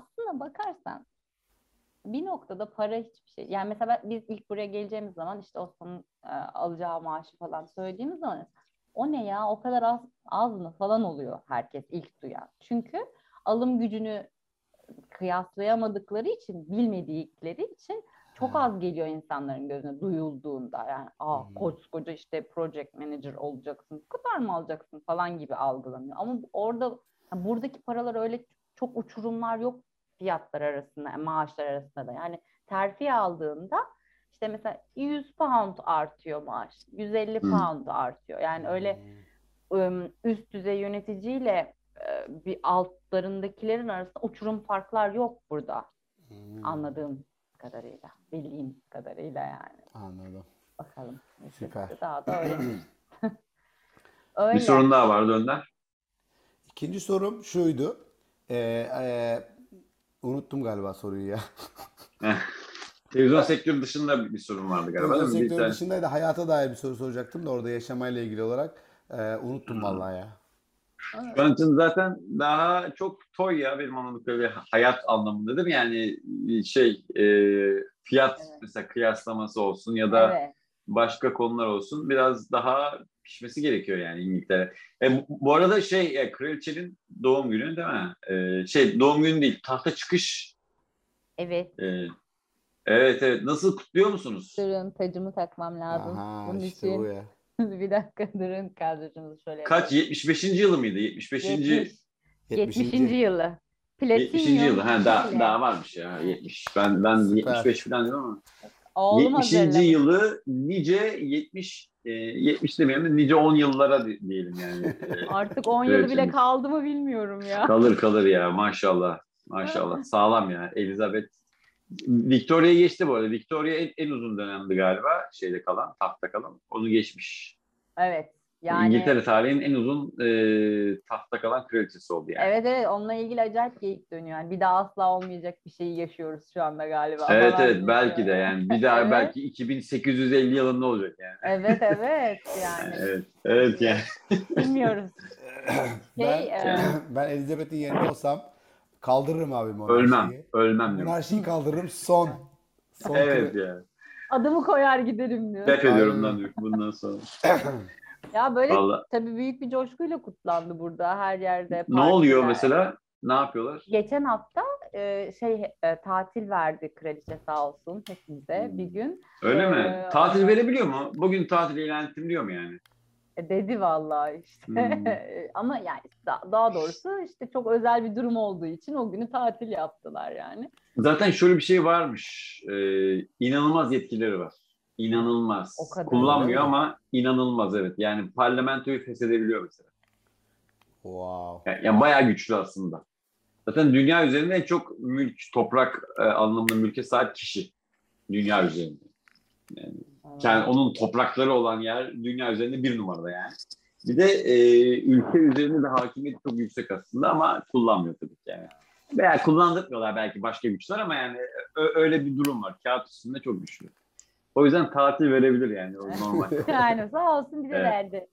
bir noktada para hiçbir şey. Yani mesela biz ilk buraya geleceğimiz zaman işte Osman'ın e, alacağı maaşı falan söylediğimiz zaman o ne ya o kadar az, az mı falan oluyor herkes ilk duyan. Çünkü alım gücünü kıyaslayamadıkları için bilmedikleri için çok az geliyor insanların gözüne duyulduğunda yani aa Hmm. koskoca işte project manager olacaksın bu kadar mı alacaksın falan gibi algılanıyor ama orada buradaki paralar öyle çok uçurumlar yok fiyatlar arasında maaşlar arasında da yani terfi aldığında işte mesela 100 pound artıyor maaş 150 Hmm. pound artıyor yani öyle ım, üst düzey yöneticiyle e, bir altlarındakilerin arasında uçurum farklar yok burada Hmm, anladığım kadarıyla, bildiğim kadarıyla yani. Anladım. Bakalım. Süper. Daha da öyle. <clears throat> öyle. Bir sorun daha vardı Önder. İkinci sorum şuydu. Ee, e, unuttum galiba soruyu ya. <laughs> Televizyon sektörü dışında bir sorun vardı galiba değil Televizyon mi? Bir sektörü tane- dışında da hayata dair bir soru soracaktım da orada yaşamayla ilgili olarak. Ee, unuttum vallahi ya. Şu an için zaten daha çok toy ya benim anladığım bir hayat anlamında değil mi? Yani şey e, fiyat Evet. mesela kıyaslaması olsun ya da Evet. başka konular olsun biraz daha pişmesi gerekiyor yani İngiltere. E, bu- arada şey e, kraliçenin doğum günü değil mi? E, şey doğum günü değil tahta çıkış. Evet. E, evet evet nasıl kutluyor musunuz? Durun tacımı takmam lazım. Aha Bunun işte için bu ya. <laughs> bir dakika durun kadrocuğumuzu şöyle Kaç? yapalım. 75. yılı mıydı? 75. 70. 70. 70. yılı. 70. Platinyum yılı. Ha, daha, daha varmış ya 70. Ben ben Süper. 75 falan diyorum ama. Oğlum 70. hazırlamış. yılı nice 70 e, 70 demeyelim de nice 10 yıllara di- diyelim yani. <laughs> E, Artık 10 yılı bile kaldı mı bilmiyorum ya. kalır kalır ya maşallah. Maşallah. <laughs> Sağlam ya. Elizabeth Victoria'yı geçti bu arada. Victoria en, en uzun dönemdi galiba şeyde kalan, tahtta kalan. Onu geçmiş. Evet. Yani İngiltere tarihinin en uzun e, tahtta kalan kraliçesi oldu yani. Evet evet onunla ilgili acayip geyik dönüyor. Yani bir daha asla olmayacak bir şeyi yaşıyoruz şu anda galiba. Evet falan evet belki de yani bir daha <laughs> Evet. belki 2850 yılında olacak yani. Evet <laughs> evet yani Evet evet yani. bilmiyoruz. <laughs> Ben, Şey, e, <clears throat> ben Elizabeth'in yerinde olsam kaldırırım abi monarşiyi. Ölmem. Ölmem. Monarşiyi kaldırırım son. son Evet kre- ya. adımı koyar giderim diyor. Def ediyorum lan bundan sonra. <clears throat> Ya böyle Vallahi. tabii büyük bir coşkuyla kutlandı burada her yerde. Ne oluyor partiler. mesela? Ne yapıyorlar? Geçen hafta e, şey e, tatil verdi kraliçe sağ olsun hepimize Hmm. bir gün. Öyle mi? Ee, Tatil aynen. verebiliyor mu? Bugün tatil ilan ettim diyor mu yani? E, dedi vallahi işte. Hmm. <laughs> Ama yani da- daha doğrusu işte çok özel bir durum olduğu için o günü tatil yaptılar yani. Zaten şöyle bir şey varmış. Ee, inanılmaz yetkileri var. İnanılmaz. O kadar. Kullanmıyor ama inanılmaz evet. Yani parlamentoyu feshedebiliyor mesela. Wow. Yani, yani bayağı güçlü aslında. Zaten dünya üzerinde en çok mülk, toprak e, anlamında mülke sahip kişi. Dünya üzerinde. Yani onun toprakları olan yer dünya üzerinde bir numarada yani. Bir de e, ülke üzerinde de hakimiyet çok yüksek aslında ama kullanmıyor tabii ki yani. Veya kullandırmıyorlar belki başka güçler ama yani ö- öyle bir durum var. Kağıt üstünde çok güçlü. O yüzden tatil verebilir yani o <laughs> normal. yani sağ olsun bize Evet. verdi.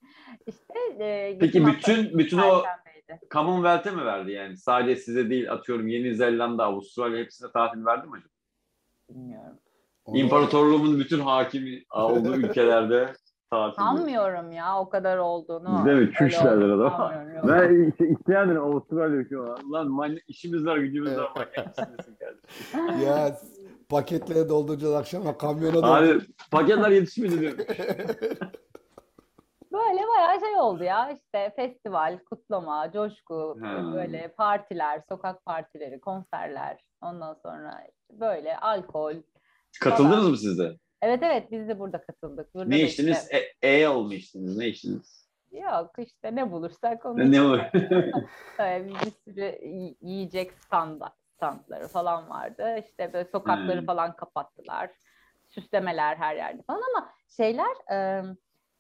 İşte e, Peki bütün bütün o. Commonwealth'e mi verdi yani? Sadece size değil atıyorum Yeni Zelanda, Avustralya hepsine tatil verdi mi acaba? Bilmiyorum. İmparatorluğumun bütün hakimi olduğu <laughs> ülkelerde tatil. Sanmıyorum ya o kadar olduğunu. Değil mi? Olduğunu adam. Ben işte isteyendim Avustralya var. Lan man- işimiz var gücümüz var. <laughs> Ya paketlere dolduracağız akşama kamyona doldur. Abi paketler yetişmedi diyorum. <laughs> Böyle bayağı şey oldu ya işte festival, kutlama, coşku, Ha. böyle partiler, sokak partileri, konserler. Ondan sonra böyle alkol. Katıldınız mı siz de? Evet evet biz de burada katıldık. Burada Ne içtiniz? E, mi içtiniz? Ne içtiniz? Yok işte ne bulursak onu. Ne, ne <laughs> bir sürü yi- yiyecek standa, standları falan vardı. İşte böyle sokakları Hmm. falan kapattılar. Süslemeler her yerde falan ama şeyler e,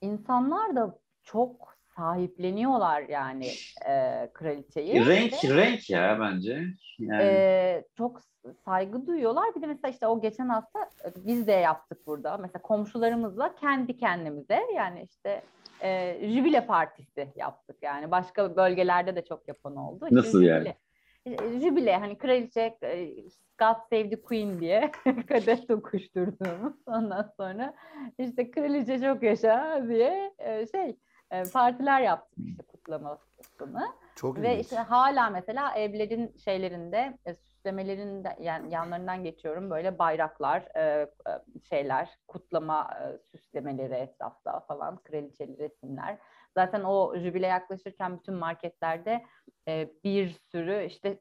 insanlar da çok sahipleniyorlar yani e, kraliçeyi. renk Ve, renk ya bence. Yani e, çok saygı duyuyorlar. Bir de mesela işte o geçen hafta biz de yaptık burada. Mesela komşularımızla kendi kendimize yani işte e, jübile partisi yaptık yani. Başka bölgelerde de çok yapan oldu. İşte Nasıl yani? jübile- e, Jübile hani kraliçe e, God Save the Queen diye <laughs> kadeh tokuşturduğumuz ondan sonra işte kraliçe çok yaşa diye e, şey e, partiler yaptık işte kutlamasını. Çok Ve ilginç. işte hala mesela evlerin şeylerinde e, süslemelerinde yani yanlarından geçiyorum böyle bayraklar, e, e, şeyler, kutlama e, süslemeleri etrafta falan, kraliçeli resimler. Zaten o jübile yaklaşırken bütün marketlerde e, bir sürü işte e,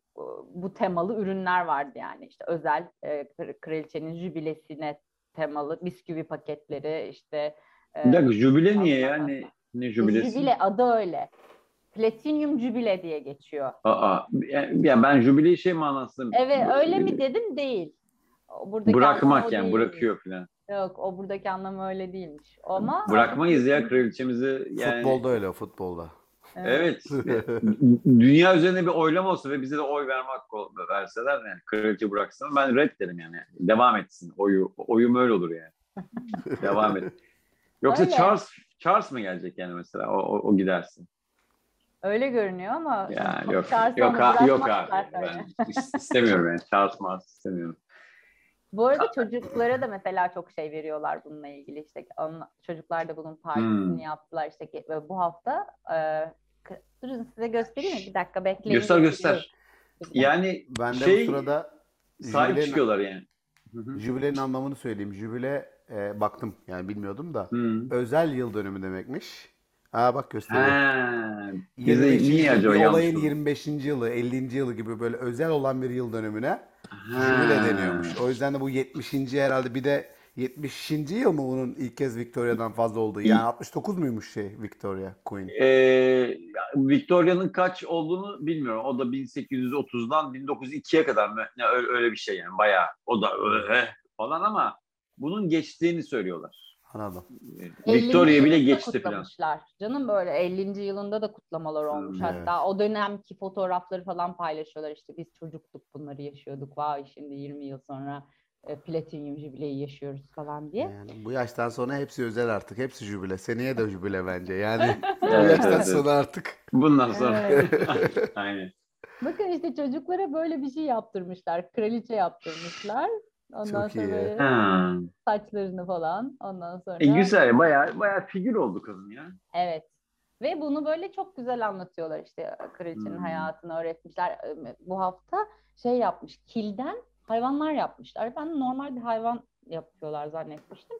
bu temalı ürünler vardı yani işte özel e, kra- kraliçenin jübilesine temalı bisküvi paketleri işte. e, bir dakika jübile niye aslında- ya? Ne, jübilesi? Jübile adı öyle. Platinum jübile diye geçiyor. Aa, yani yani ben jübileyi şey manasında Evet öyle mi dedim değil. Buradaki Bırakmak yani değilmiş. bırakıyor falan. Yok o buradaki anlamı öyle değilmiş. Ama Bırakmayız ya kraliçemizi yani. Futbolda öyle futbolda. Evet. <laughs> Dünya üzerinde bir oylama olsa ve bize de oy verme hakkı ol- verseler yani kraliçe bıraksın ben red derim yani. Devam etsin. Oyu, oyum öyle olur yani. <laughs> Devam et. Yoksa Öyle. Charles Charles mı gelecek yani mesela o, o, o gidersin. Öyle görünüyor ama Ya yok yok ha- yok abi. Ben is- istemiyorum yani. Charles Mars istemiyorum. Bu arada çocuklara da mesela çok şey veriyorlar bununla ilgili işte onun, çocuklar da bunun partisini Hmm. yaptılar işte bu hafta e, durun size göstereyim mi? Bir dakika bekleyin. Göster göster. Yani Ben de şey bu sırada sahip çıkıyorlar yani. Jübilenin anlamını söyleyeyim. Jübile e, baktım yani bilmiyordum da Hı. özel yıl dönümü demekmiş. Ha bak gösteriyor. Ha, bize 25. niye acaba olayın oldu? 25. yılı, 50. yılı gibi böyle özel olan bir yıl dönümüne Jübile deniyormuş. O yüzden de bu 70. herhalde bir de 70. yıl mı bunun ilk kez Victoria'dan fazla olduğu? Yani 69 muymuş şey Victoria Queen? Ee, Victoria'nın kaç olduğunu bilmiyorum. O da 1830'dan 1902'ye kadar mı? Ya öyle, öyle bir şey yani bayağı. O da öyle falan ama bunun geçtiğini söylüyorlar. Anladım. 50. Victoria bile geçti falan. Canım böyle 50. yılında da kutlamalar olmuş. Hmm, Hatta o dönemki fotoğrafları falan paylaşıyorlar. İşte biz çocuktuk bunları yaşıyorduk. Vay şimdi 20 yıl sonra e, platinyum jübileyi yaşıyoruz falan diye. Yani bu yaştan sonra hepsi özel artık. Hepsi jübile. Seneye de jübile bence. Yani <laughs> bu yaştan evet. sonra artık. Bundan sonra. Evet. <laughs> Aynen. Bakın işte çocuklara böyle bir şey yaptırmışlar. Kraliçe yaptırmışlar. Ondan Çok sonra iyi. Ha. saçlarını falan. Ondan sonra E, güzel. Bayağı, bayağı figür oldu kadın ya. Evet. Ve bunu böyle çok güzel anlatıyorlar işte kraliçenin Hmm. hayatını öğretmişler. Bu hafta şey yapmış, kilden hayvanlar yapmışlar. Ben normal bir hayvan yapıyorlar zannetmiştim.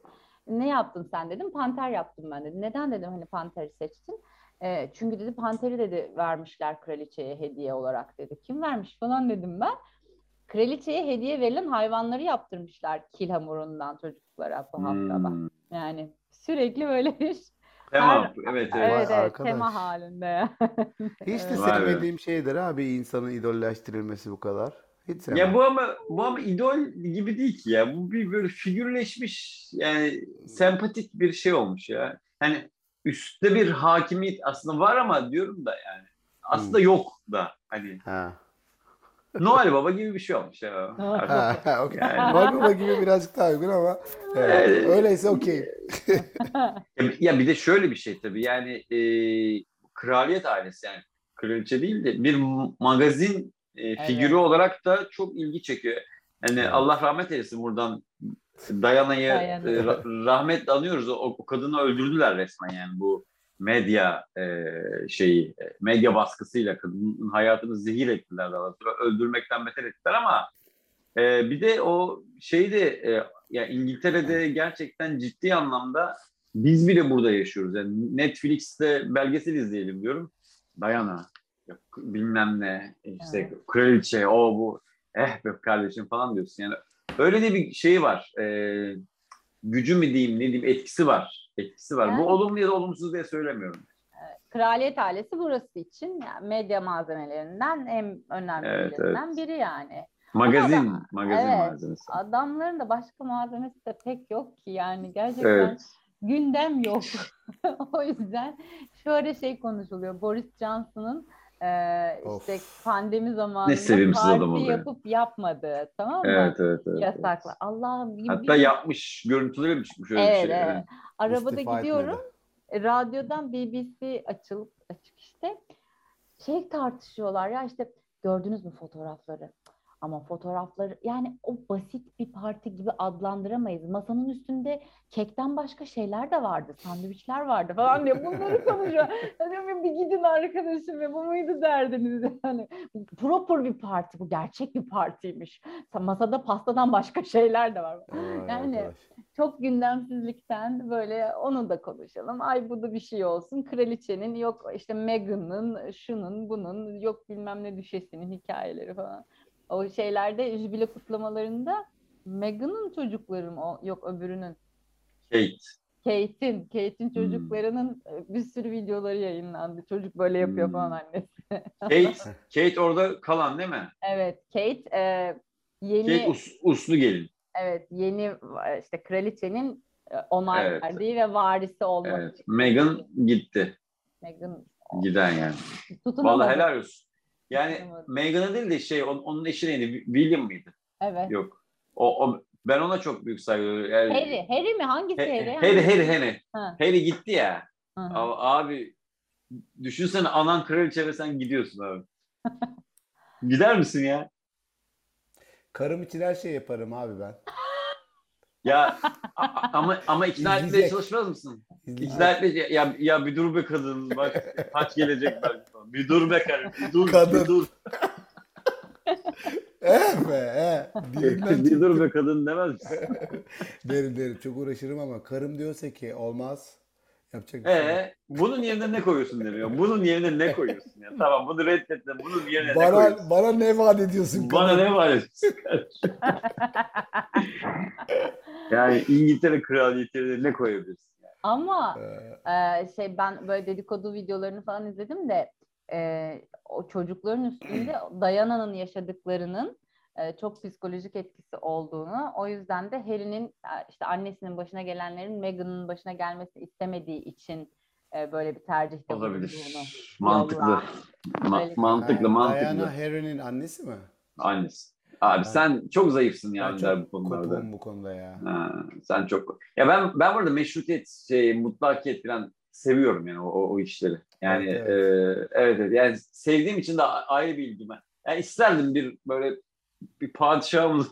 Ne yaptın sen dedim. Panter yaptım ben dedim. Neden dedim hani panteri seçtin? "Ee, çünkü dedi panteri dedi vermişler kraliçeye hediye olarak dedi. Kim vermiş falan dedim ben. Kraliçeye hediye verilen hayvanları yaptırmışlar kil hamurundan çocuklara bu hafta bak. Hmm. Yani sürekli böyle bir Tamam. Her- Evet Evet evet. evet tema halinde. Hiç de Evet. Vay be. sevmediğim şeydir abi insanın idolleştirilmesi bu kadar. Hiç sevmem. Ya bu ama bu ama idol gibi değil ki ya. Bu bir böyle figürleşmiş yani sempatik bir şey olmuş ya. Hani üstte bir hakimiyet aslında var ama diyorum da yani aslında yok da hani Ha. Noel Baba gibi bir şey olmuş ya. Ha, ha, <laughs> okey. Yani- Noel Baba gibi birazcık daha uygun ama evet, Evet. öyleyse okey. <laughs> Ya, bir de şöyle bir şey tabii yani e, kraliyet ailesi yani kraliçe değil de bir magazin e, figürü Evet. olarak da çok ilgi çekiyor. Yani Evet. Allah rahmet eylesin buradan Dayana'yı Diana. e, ra- rahmetle anıyoruz. O, o kadını öldürdüler resmen yani bu medya e, şeyi e, medya baskısıyla kadının hayatını zehir ettiler daha sonra öldürmekten beter ettiler ama e, bir de o şeyde e, ya İngiltere'de gerçekten ciddi anlamda biz bile burada yaşıyoruz. Yani Netflix'te belgesel izleyelim diyorum. Yok, bilmem ne işte Evet. kraliçe o bu eh be kardeşim falan diyorsun. Yani öyle de bir şey var. E, gücü mü diyeyim ne diyeyim etkisi var. Etkisi var. Yani- Bu olumlu ya da olumsuz diye söylemiyorum. Kraliyet ailesi burası için yani medya malzemelerinden en önemlilerinden Evet, biri yani. Magazin, Ama- magazin evet. malzemesi. Adamların da başka malzemesi de pek yok ki yani gerçekten Evet. gündem yok. <laughs> o yüzden şöyle şey konuşuluyor. Boris Johnson'ın e, işte Of. pandemi zamanında sevimsiz parti adam yapıp yapmadığı tamam mı? Evet, evet, evet. Yasakla. Allah'ım bir- Hatta bir- yapmış, görüntüleri mi çıkmış öyle Evet, bir şey? evet. Arabada İstifa gidiyorum. etmedi. Radyodan BBC açılıp açık işte şey tartışıyorlar ya işte gördünüz mü fotoğrafları? Ama fotoğrafları yani o basit bir parti gibi adlandıramayız. Masanın üstünde kekten başka şeyler de vardı. Sandviçler vardı falan diye bunları konuşuyor. <laughs> Ya diyorum, bir gidin arkadaşım ya bu muydu derdiniz yani. Proper bir parti bu gerçek bir partiymiş. Masada pastadan başka şeyler de var. Vay Yani arkadaş. çok gündemsizlikten böyle onu da konuşalım. Ay bu da bir şey olsun. Kraliçenin yok işte Meghan'ın şunun bunun yok bilmem ne düşesinin hikayeleri falan. O şeylerde jübile kutlamalarında Meghan'ın çocukları mı o yok öbürünün Kate. Kate'in Kate'in Hmm. çocuklarının e, bir sürü videoları yayınlandı. Çocuk böyle yapıyor Hmm. falan annesi. <laughs> Kate, Kate orada kalan değil mi? Evet Kate e, yeni Kate us, uslu gelin. evet yeni e, işte kraliçenin e, onay Evet. verdiği ve varisi olmak Evet. için. Meghan gitti. Meghan Giden yani. tutunamadı. Vallahi helal olsun. Yani. Meghan'a değil de şey onun, eşi neydi? William mıydı? Evet. Yok. O, o ben ona çok büyük saygı duyuyorum. Yani, Harry. Harry mi? Hangisi He- Harry? Harry, Harry, Harry. Ha. Harry gitti ya. Hı hı. Abi, abi düşünsene anan kraliçe ve sen gidiyorsun abi. <laughs> Gider misin ya? Karım için her şey yaparım abi ben. <laughs> Ya <laughs> ama ama ikna etmeye İzleyecek. çalışmaz mısın? İzleyecek. İkna etmeye ya, ya bir dur be kadın bak kaç gelecek belki falan. Bir dur be karım bir dur Kadın. bir <laughs> dur. Eh be eh. Bir dur be kadın demez misin? <laughs> Derim derim çok uğraşırım ama karım diyorsa ki olmaz Yapacak bir şey. Ee, bunun yerine ne koyuyorsun demiyor. Bunun yerine ne koyuyorsun ya? Tamam bunu reddetme. Bunun yerine ne koyuyorsun? Bana, bana ne vaat ediyorsun? Bana kadın? ne var ediyorsun? Yani İngiltere kraliyetine ne koyabilirsin? Ama Ee, e, şey ben böyle dedikodu videolarını falan izledim de e, o çocukların üstünde <clears throat> Dayana'nın yaşadıklarının e, çok psikolojik etkisi olduğunu, o yüzden de Harry'nin e, işte annesinin başına gelenlerin Meghan'ın başına gelmesini istemediği için e, böyle bir tercihte. Olabilir. Mantıklı. Ma- mantıklı, mantıklı. Diana Harry'nin annesi mi? Annesi. Abi sen çok zayıfsın Ben yani çok der bu konularda. bu konuda ya. Ha, sen çok. Ya ben ben burada meşrutiyet, şey, mutlakiyet falan seviyorum yani o, o, o işleri. Yani Evet, evet. evet. evet evet yani sevdiğim için de ayrı bir ilgim. Yani isterdim bir böyle bir padişahımız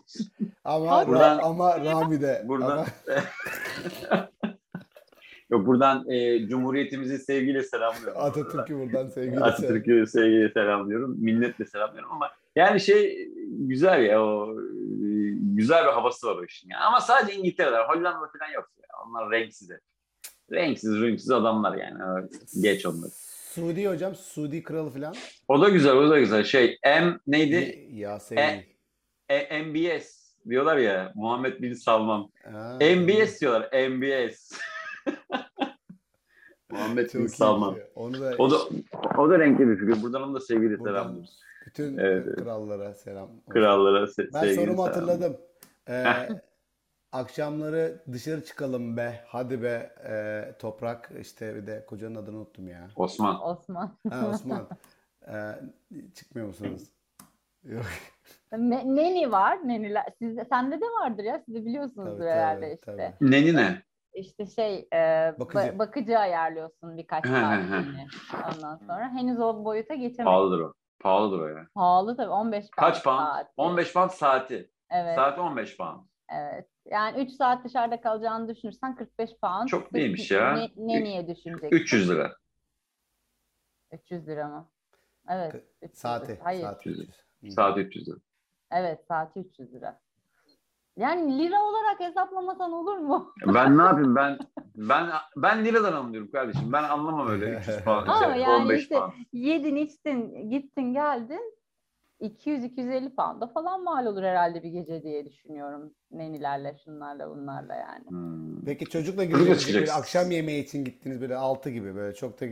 Ama Buradan- ama Rami de. buradan Ama- Yok buradan e, Cumhuriyetimizi sevgiyle selamlıyorum. Atatürk'ü buradan sevgili Atatürk'ü sevgiyle selamlıyorum. Minnetle selamlıyorum ama yani şey güzel ya o e, güzel bir havası var o işin. Yani. Ama sadece İngiltere'de, Hollanda falan yok. Ya. Onlar renksiz. Renksiz, renksiz adamlar yani. Geç onları. Suudi hocam, Suudi kralı falan. O da güzel, o da güzel. Şey, M neydi? Ya sevgili. E, MBS diyorlar ya. Muhammed Bin Salman. Ha. MBS diyorlar. MBS. Muhammed Bin Salman. şey. Onu da, O da o da renkli bir figür. Buradan onu da Buradan selamlıyoruz. Bütün Evet, krallara selam. Krallara se- Ben sorumu selam. hatırladım. Ee, akşamları dışarı çıkalım be, hadi be e, toprak. İşte bir de kocanın adını unuttum ya. Osman. Osman. Ha Osman. Ee, çıkmıyor musunuz? Yok. Ne- Neni var. Neniler. Sizde, sende de vardır ya. Siz de biliyorsunuzdur Tabii, herhalde tabii, işte. tabii. Neni ne? İşte şey e, Bakıcı. ba- bakıcı ayarlıyorsun birkaç he. saatliğine. Ondan sonra henüz o boyuta geçemedim. Pahalıdır o. Pahalıdır o ya. Pahalı tabii 15 pound Kaç pound? saati. 15 pound saati. Evet, Saati 15 pound. evet. Yani 3 saat dışarıda kalacağını düşünürsen 45 pound. Çok değilmiş ya. Ne, ne niye düşüneceksin? 300 lira. 300 lira mı? Evet. 300 lira. Saati. Hayır. Saati 300. Hı. Saati 300 lira. Evet, saati 300 lira. Yani lira olarak hesaplamasan olur mu? Ben ne yapayım ben ben ben liradan anlıyorum kardeşim. Ben anlamam öyle 300 <laughs> pound. Ama şey, yani 15 işte- pound. Yedin, içtin, gittin, geldin. 200-250 pound'a falan mal olur herhalde bir gece diye düşünüyorum. Nenilerle, şunlarla, bunlarla yani. Hmm. Peki çocukla çıkacaksın. akşam yemeği için gittiniz böyle 6 gibi böyle çok da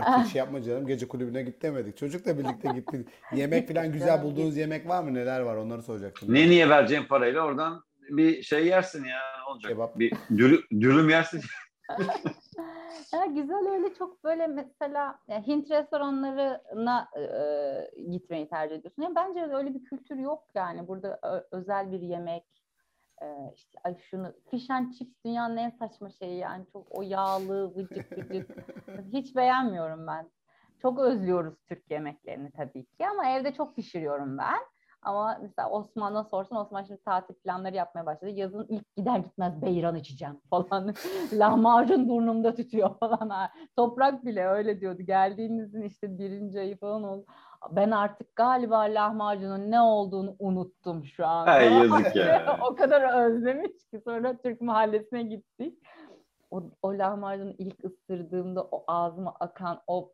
parti şey yapma canım gece kulübüne git demedik. Çocukla birlikte gittiniz. <laughs> Yemek falan güzel bulduğunuz yemek var mı? Neler var? Onları soracaktım. Ne niye vereceğim parayla oradan bir şey yersin ya olacak? Kebap. Bir dürüm, dürüm yersin. <laughs> <laughs> Ya güzel öyle çok böyle mesela Hint restoranlarına e, e, gitmeyi tercih ediyorsun. Ya bence öyle bir kültür yok yani. Burada ö- özel bir yemek e, işte ay şunu fish and chips dünyanın en saçma şeyi yani çok o yağlı vıcık vıcık <laughs> hiç beğenmiyorum ben. Çok özlüyoruz Türk yemeklerini tabii ki ama evde çok pişiriyorum ben. Ama mesela Osman'a sorsun Osman şimdi tatil planları yapmaya başladı. Yazın ilk gider gitmez beyran içeceğim falan. <laughs> Lahmacun burnumda tütüyor falan. Ha, Toprak bile öyle diyordu. Geldiğimizin işte birinci ayı falan oldu. Ben artık galiba lahmacunun ne olduğunu unuttum şu an. Ay, yazık ya. <laughs> o kadar özlemiş ki sonra Türk mahallesine gittik. O, o lahmacunu ilk ısırdığımda o ağzıma akan o,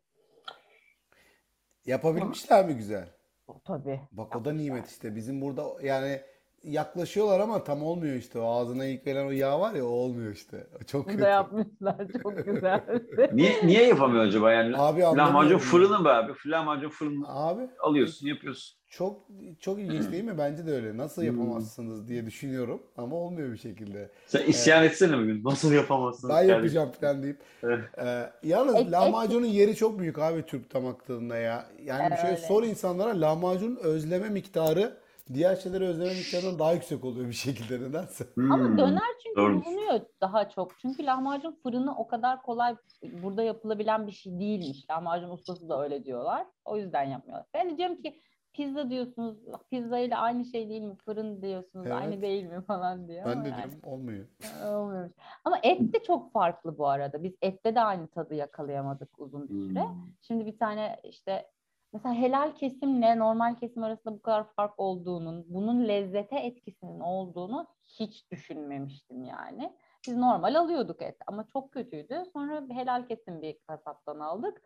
Yapabilmişler mi güzel? o tabii. Bak o da nimet işte. Bizim burada yani yaklaşıyorlar ama tam olmuyor işte. O ağzına ilk gelen o yağ var ya o olmuyor işte. Çok Bunu kötü. da yapmışlar. Çok güzel. <laughs> niye niye yapamıyor acaba yani? Abi Lahmacun fırını be abi. Lahmacun fırını Abi alıyorsun yapıyorsun. çok çok ilginç değil mi? Bence de öyle. Nasıl yapamazsınız diye düşünüyorum ama olmuyor bir şekilde. Sen isyan etsene bugün. Nasıl yapamazsın? Ben kardeşim? yapacağım falan deyip. Evet. Ee, yalnız Et- et- lahmacunun yeri çok büyük abi Türk damak tadında ya. Yani bir Evet, şöyle öyle. sor insanlara lahmacunun özleme miktarı diğer şeyleri özleme miktarından daha yüksek oluyor bir şekilde nedense. Hmm. Ama döner çünkü doğrudur. bulunuyor daha çok. Çünkü lahmacun fırını o kadar kolay burada yapılabilen bir şey değilmiş. Lahmacun ustası da öyle diyorlar. O yüzden yapmıyorlar. Ben de diyorum ki pizza diyorsunuz. Pizza ile aynı şey değil mi? Fırın diyorsunuz. Evet. Aynı değil mi falan diyor. Ben ama de yani diyorum olmuyor. olmuyormuş. Ama et de çok farklı bu arada. Biz ette de aynı tadı yakalayamadık uzun bir süre. Hmm. Şimdi bir tane işte mesela helal kesimle normal kesim arasında bu kadar fark olduğunun, bunun lezzete etkisinin olduğunu hiç düşünmemiştim yani. Biz normal alıyorduk et ama çok kötüydü. Sonra helal kesim bir kasaptan aldık.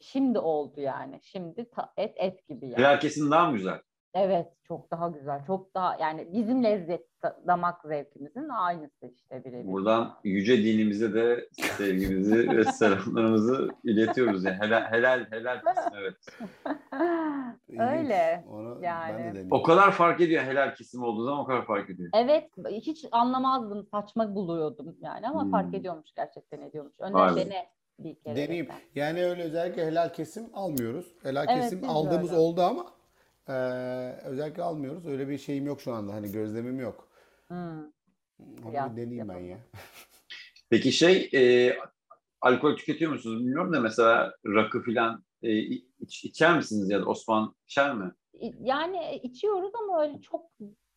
Şimdi oldu yani. Şimdi et et gibi yani. Helal kesim daha mı güzel? Evet, çok daha güzel. Çok daha yani bizim lezzet da- damak zevkimizin aynısı işte birebir. Buradan yüce dinimize de sevgimizi <laughs> ve selamlarımızı iletiyoruz. Yani helal helal helal kesim <laughs> evet. Öyle. Onu yani. de. O kadar fark ediyor helal kesim olduğu zaman o kadar fark ediyor. Evet, hiç anlamazdım, saçma buluyordum yani ama Hmm. fark ediyormuş gerçekten ediyormuş. Önden dene bir kere. Deneyeyim. lütfen. Yani öyle özellikle helal kesim almıyoruz. Helal Evet, kesim aldığımız öyle. oldu ama e, özellikle almıyoruz. Öyle bir şeyim yok şu anda. Hani gözlemim yok. Hmm. Onu bir deneyeyim ben yapalım. ya. <laughs> Peki şey e, alkol tüketiyor musunuz bilmiyorum da mesela rakı filan e, iç, içer misiniz ya da Osman içer mi? Yani içiyoruz ama öyle çok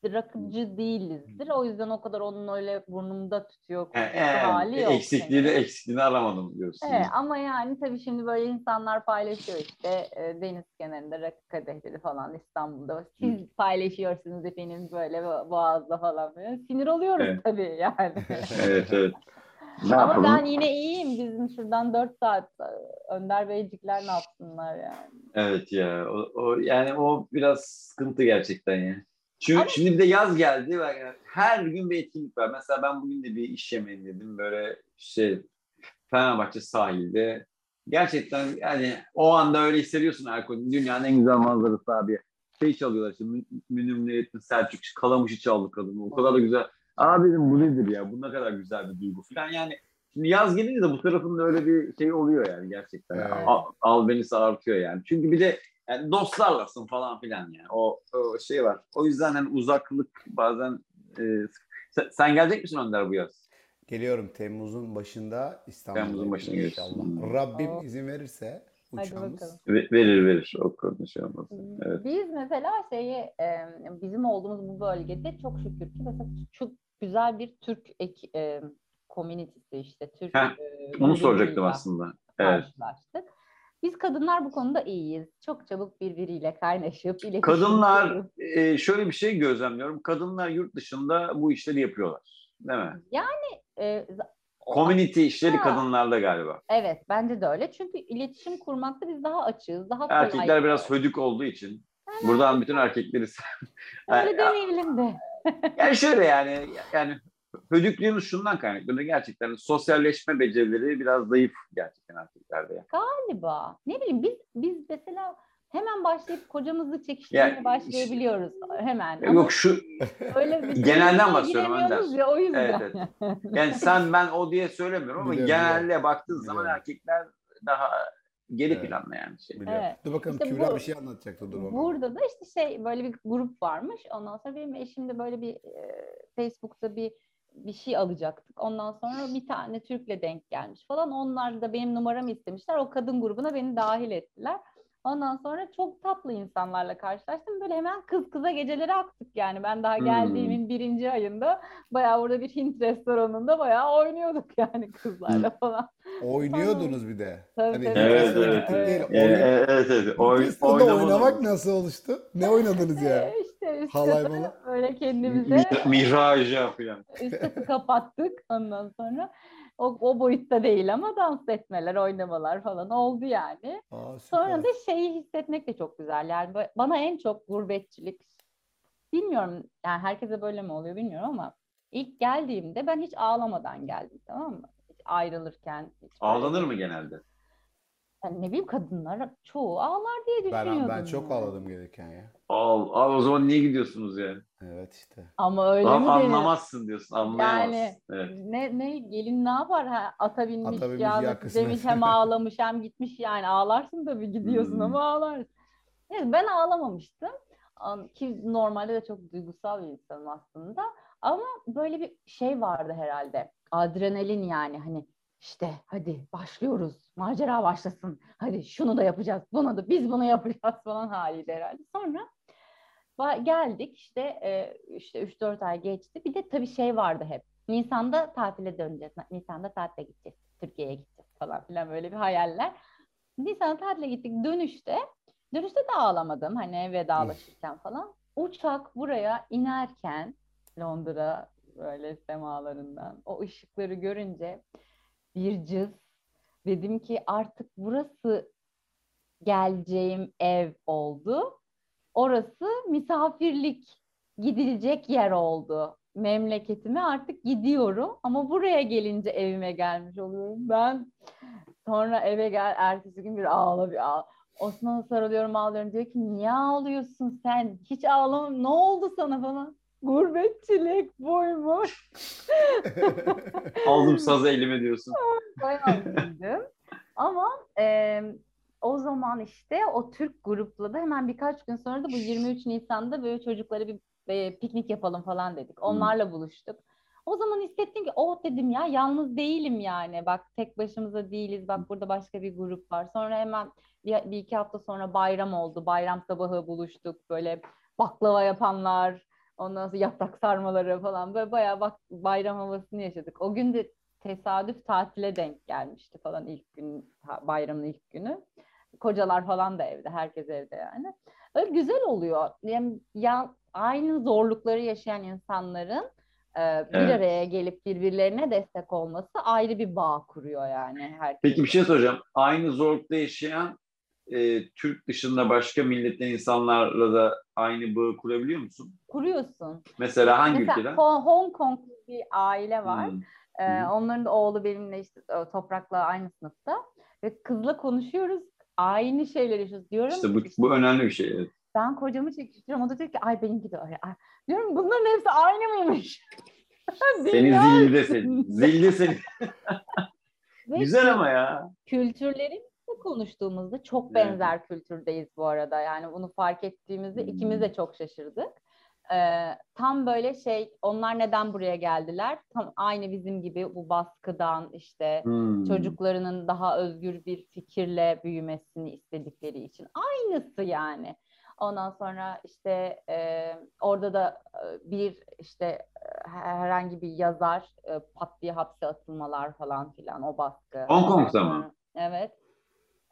rakıcı değilizdir. O yüzden o kadar onun öyle burnumda tutuyor E, e, hali yok. eksikliğini hani. eksikliğini aramadım diyorsunuz. Evet, ama yani tabii şimdi böyle insanlar paylaşıyor işte e, deniz kenarında rakı kadehleri falan İstanbul'da. Siz paylaşıyorsunuz efendim böyle bo- boğazda falan böyle. Sinir oluyoruz Evet. tabii yani. <laughs> evet evet. Ne ama yapalım? ben yine iyiyim. Bizim şuradan 4 saat e, Önder Beycikler ne yapsınlar yani. Evet ya o, o yani o biraz sıkıntı gerçekten ya. Çünkü Ama- şimdi bir de yaz geldi yani her gün bir etkinlik var. Mesela ben bugün de bir iş yemeği dedim böyle şey Fenerbahçe sahilde. Gerçekten yani o anda öyle hissediyorsun alkolün. Dünyanın en güzel manzarası abi. Şey çalıyorlar işte Mü- Münir Niyettin Selçuk Kalamış'ı çaldı kadın. O kadar da güzel. Abi dedim bu nedir ya? Bu ne kadar güzel bir duygu falan. Yani şimdi yaz gelince de bu tarafında öyle bir şey oluyor yani gerçekten. Evet. Al, albenisi artıyor yani. Çünkü bir de yani dostlarlasın falan filan yani. O, o şey var. O yüzden hani uzaklık bazen e, sen, sen gelecek misin Önder bu yaz? Geliyorum Temmuz'un başında İstanbul'a Temmuz'un geliyorsun. inşallah. Hmm. Rabbim Oh. izin verirse uçağımız. verir verir. O konu şey olmaz. Evet. Biz mesela şeyi e, bizim olduğumuz bu bölgede çok şükür ki mesela çok güzel bir Türk ek, e, community'si işte Türk Heh, e, Onu soracaktım aslında. Evet. karşılaştık. Biz kadınlar bu konuda iyiyiz. Çok çabuk birbiriyle kaynaşıp iletişim Kadınlar e, şöyle bir şey gözlemliyorum. Kadınlar yurt dışında bu işleri yapıyorlar. Değil mi? e, z- Community işleri kadınlarda galiba. evet bence de öyle. Çünkü iletişim kurmakta biz daha açığız, daha kolay. Erkekler biraz hödük olduğu için. Buradan bütün erkekleri <laughs> Öyle demeyelim de. Yani şöyle yani yani hödüklüğümüz şundan kaynaklanıyor. Gerçekten sosyalleşme becerileri biraz zayıf gerçekten erkeklerde. Yani. Galiba. Ne bileyim biz biz mesela hemen başlayıp kocamızı çekiştirmeye Ya, başlayabiliyoruz hemen. Ama Yok şu öyle bir <laughs> Genelden konuya bahsediyorum Önder. Ya, o yüzden. Evet, yani sen ben o diye söylemiyorum ama Biliyorum, genelde baktığın zaman erkekler daha geri Evet. planda yani şey. Biliyorum. Evet. Dur bakalım İşte Kübra bu- bir şey anlatacaktı dur bakalım. Burada da işte şey böyle bir grup varmış. Ondan sonra benim eşim de böyle bir e, Facebook'ta bir bir şey alacaktık. Ondan sonra bir tane Türk'le denk gelmiş falan. Onlar da benim numaramı istemişler. O kadın grubuna beni dahil ettiler. Ondan sonra çok tatlı insanlarla karşılaştım. Böyle hemen kız kıza gecelere aktık yani. Ben daha Hmm. geldiğimin birinci ayında bayağı orada bir Hint restoranında bayağı oynuyorduk yani kızlarla falan. Oynuyordunuz bir de. Tabii, Hani tabii. Evet, evet, değil, evet. Evet, oyun- evet, evet. Oy, Newcastle'da oynamalı. oynamak nasıl oluştu? Ne oynadınız ya? Ee, <laughs> işte üst Halay katı böyle kendimize Mi- Mihraja falan. <laughs> üst katı kapattık ondan sonra. O, o boyutta değil ama dans etmeler, oynamalar falan oldu yani. Aa, süper. Sonra da şeyi hissetmek de çok güzel. Yani bana en çok gurbetçilik, bilmiyorum yani herkese böyle mi oluyor bilmiyorum ama ilk geldiğimde ben hiç ağlamadan geldim tamam mı? Ayrılırken. Ağlanır mı genelde? Yani ne bileyim kadınlar çoğu ağlar diye düşünüyordum. Ben, ben çok yani. ağladım gelirken ya. Al, al o zaman niye gidiyorsunuz yani? Evet işte. Ama öyle Tamam, mi denir? anlamazsın diyorsun, anlayamazsın. Yani Evet. ne ne gelin ne yapar ha ata binmiş, Ata binmiş, ya ya kısmet. demiş hem <laughs> ağlamış hem gitmiş yani ağlarsın tabii gidiyorsun Hmm. ama ağlarsın. Neyse, ben ağlamamıştım Am- ki normalde de çok duygusal bir insanım aslında ama böyle bir şey vardı herhalde adrenalin yani hani işte hadi başlıyoruz macera başlasın hadi şunu da yapacağız bunu da biz bunu yapacağız falan haliydi herhalde sonra Geldik işte e, işte 3-4 ay geçti. Bir de tabii şey vardı hep. Nisan'da tatile döneceğiz. Nisan'da tatile gideceğiz. Türkiye'ye gideceğiz falan filan böyle bir hayaller. Nisan'da tatile gittik. Dönüşte dönüşte de ağlamadım hani vedalaşırken falan. Uçak buraya inerken Londra böyle semalarından. O ışıkları görünce bir cız dedim ki artık burası geleceğim ev oldu. Orası misafirlik gidilecek yer oldu. Memleketime artık gidiyorum ama buraya gelince evime gelmiş oluyorum. Ben sonra eve gel ertesi gün bir ağla bir ağla. Osman'a sarılıyorum ağlıyorum diyor ki niye ağlıyorsun sen? Hiç ağlama ne oldu sana falan. Gurbetçilik buymuş. <laughs> Aldım sazı elime diyorsun. <laughs> Bayağı üzüldüm. Ama e, o zaman işte o Türk grupla da hemen birkaç gün sonra da bu 23 Nisan'da böyle çocuklara bir e, piknik yapalım falan dedik. Onlarla buluştuk. O zaman hissettim ki oh dedim ya yalnız değilim yani. Bak tek başımıza değiliz. Bak burada başka bir grup var. Sonra hemen bir, bir iki hafta sonra bayram oldu. Bayram sabahı buluştuk. Böyle baklava yapanlar, ondan sonra yaprak sarmaları falan. Böyle bayağı bak bayram havasını yaşadık. O gün de tesadüf tatile denk gelmişti falan ilk gün bayramın ilk günü. Kocalar falan da evde, herkes evde yani. Öyle güzel oluyor. Yani ya aynı zorlukları yaşayan insanların e, bir Evet. araya gelip birbirlerine destek olması ayrı bir bağ kuruyor yani herkes. Peki bir şey soracağım. Aynı zorlukta yaşayan e, Türk dışında başka milletten insanlarla da aynı bağı kurabiliyor musun? kuruyorsun. Mesela hangi Mesela ülkeden? Hong Hong Kong'lu bir aile var. Hmm. Ee, Hı. onların da oğlu benimle işte Toprak'la aynı sınıfta. Ve kızla konuşuyoruz. Aynı şeyleri yaşıyoruz. Diyorum İşte bu, bu önemli bir şey. evet. ben kocamı çekiştiriyorum. O da diyor ki ay benimki de öyle. Ay. Diyorum bunların hepsi aynı mıymış? <laughs> Seni Dünya zilde seni. Zilde seni. <laughs> Güzel ama ya. kültürlerimizle konuştuğumuzda çok Evet. benzer kültürdeyiz bu arada. Yani bunu fark ettiğimizde Hmm. ikimiz de çok şaşırdık. Ee, tam böyle şey onlar neden buraya geldiler? Tam aynı bizim gibi bu baskıdan işte Hmm. çocuklarının daha özgür bir fikirle büyümesini istedikleri için. Aynısı yani. Ondan sonra işte e, orada da e, bir işte e, herhangi bir yazar e, pat diye hapse atılmalar falan filan o baskı. Hong Kong'da mı? Evet.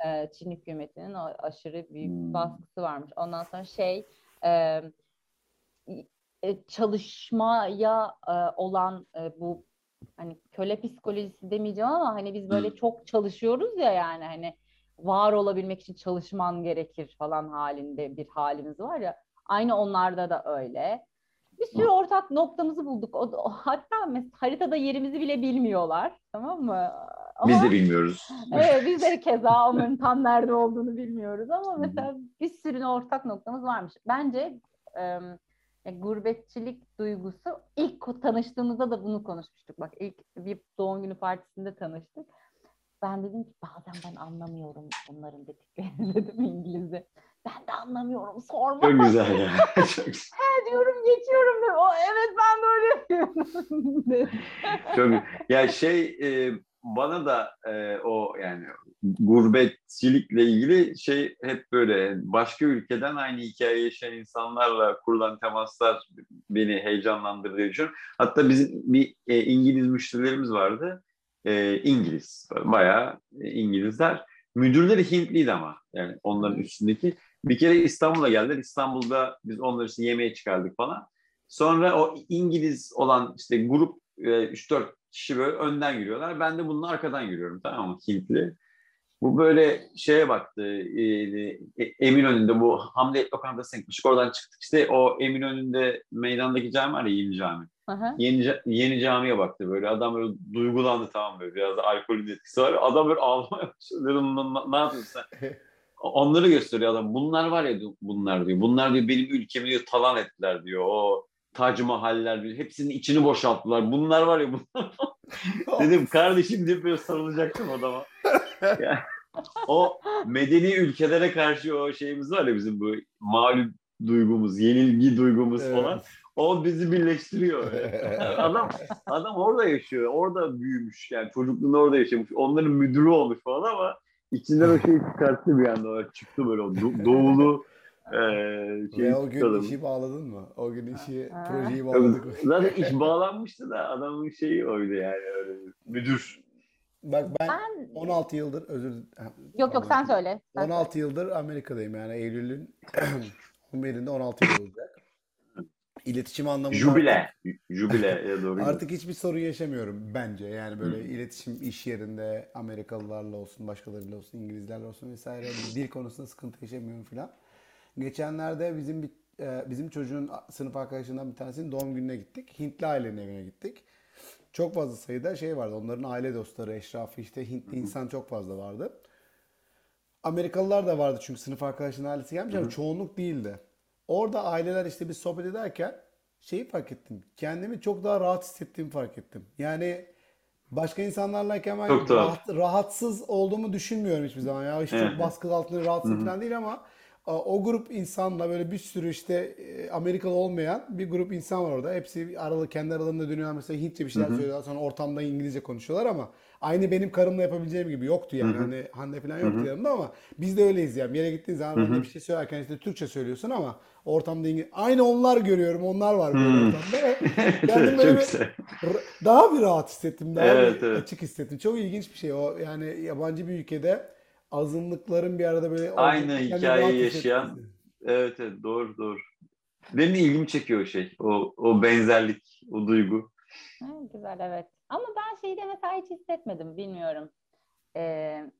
E, Çin hükümetinin o aşırı büyük bir Hmm. baskısı varmış. Ondan sonra şey e, e, çalışmaya e, olan e, bu hani köle psikolojisi demeyeceğim ama hani biz böyle <clears throat> çok çalışıyoruz ya yani hani var olabilmek için çalışman gerekir falan halinde bir halimiz var ya. Aynı onlarda da öyle. Bir sürü ortak noktamızı bulduk. O, o- hatta mes- haritada yerimizi bile bilmiyorlar. Tamam mı? Ama, Biz de bilmiyoruz. Evet biz de keza onların tam nerede olduğunu bilmiyoruz ama mesela bir sürü ortak noktamız varmış. Bence ya gurbetçilik duygusu ilk tanıştığımızda da bunu konuşmuştuk. Bak ilk bir doğum günü partisinde tanıştık. Ben dedim ki bazen ben anlamıyorum bunların dediklerini <laughs> dedim İngilizce. Ben de anlamıyorum sorma. Çok güzel ya. <laughs> "He" diyorum geçiyorum dedim. O evet ben de öyle yapıyorum. <laughs> çok ya şey e, bana da e, o yani gurbetçilikle ilgili şey hep böyle başka ülkeden aynı hikaye yaşayan insanlarla kurulan temaslar beni heyecanlandırdı diye düşünüyorum. Hatta bizim bir e, İngiliz müşterilerimiz vardı. E, İngiliz. Bayağı e, İngilizler. Müdürleri Hintliydi ama yani onların üstündeki. Bir kere İstanbul'a geldiler. İstanbul'da biz onlar için yemeğe çıkardık falan. Sonra o İngiliz olan işte grup 3-4 kişi böyle önden yürüyorlar. Ben de bunun arkadan yürüyorum tamam mı Hintli. Bu böyle şeye baktı. E, e, Eminönü'nde bu Hamlet lokantasına gitmiştik. Oradan çıktık. İşte o Eminönü'nde meydandaki cami var ya Yeni Cami. Aha. Yeni, yeni camiye baktı böyle. Adam böyle duygulandı tamam böyle. Biraz da alkolün etkisi var. Adam böyle ağlamaya başladı. Dedim, "Ne- ne yapıyorsun sen? <laughs> Onları gösteriyor adam. Bunlar var ya bunlar diyor. Bunlar diyor benim ülkemi diyor talan ettiler diyor. O Tac Mahaller. Hepsinin içini boşalttılar. Bunlar var ya bunlar. <laughs> Dedim kardeşim diye böyle sarılacaktım adama. Yani, o medeni ülkelere karşı o şeyimiz var ya bizim bu mağlup duygumuz, yenilgi duygumuz Evet. falan. O bizi birleştiriyor. <laughs> adam adam orada yaşıyor. Orada büyümüş. Yani çocukluğunu orada yaşamış. Onların müdürü olmuş falan ama içinden o şeyi çıkarttı bir anda. Çıktı böyle o do- doğulu eee şey Ve o gün çıkalım. işi bağladın mı? O gün işi, Ha. projeyi bağladık. Zaten iş bağlanmıştı da adamın şeyi oydu yani öyle müdür. Bak ben Ben 16 yıldır özür yok yok sen söyle. Sen söyle. 16 yıldır Amerika'dayım yani Eylül'ün <clears throat> 11'inde 16 yıl olacak. İletişim anlamında Jubile. Jubileye doğru. Artık hiçbir sorun yaşamıyorum bence. Yani böyle iletişim iş yerinde Amerikalılarla olsun, başkalarıyla olsun, İngilizlerle olsun vesaire dil konusunda sıkıntı yaşamıyorum filan. Geçenlerde bizim bir e, bizim çocuğun sınıf arkadaşından bir tanesinin doğum gününe gittik. Hintli ailenin evine gittik. Çok fazla sayıda şey vardı. Onların aile dostları, eşrafı işte Hintli insan çok fazla vardı. Amerikalılar da vardı çünkü sınıf arkadaşının ailesi gelmiş ama çoğunluk değildi. Orada aileler işte bir sohbet ederken şeyi fark ettim. Kendimi çok daha rahat hissettiğimi fark ettim. Yani başka insanlarlayken ben rahat- rahatsız olduğumu düşünmüyorum hiçbir zaman. Ya işte Evet. çok baskı altında rahatsız falan değil ama o grup insanla böyle bir sürü işte e, Amerikalı olmayan bir grup insan var orada. Hepsi aralı kendi aralarında dönüyorlar mesela Hintçe bir şeyler söylüyorlar sonra ortamda İngilizce konuşuyorlar ama aynı benim karımla yapabileceğim gibi yoktu yani. Hani Hande falan yoktu yanımda ama biz de öyleyiz yani. Bir yere gittiğin zaman de bir şey söylerken işte Türkçe söylüyorsun ama ortamda İngiliz... Aynı onlar görüyorum. Onlar var böyle ortamda. <laughs> Kendim böyle bir- daha bir rahat hissettim. Daha Evet, bir evet. açık hissettim. Çok ilginç bir şey o. Yani yabancı bir ülkede azınlıkların bir arada böyle Aynı hikayeyi yaşayan. Evet evet doğru doğru. Benim ilgimi çekiyor o şey. O, o benzerlik, o duygu. Ha, güzel evet. Ama ben şeyi de mesela hiç hissetmedim bilmiyorum. Ee,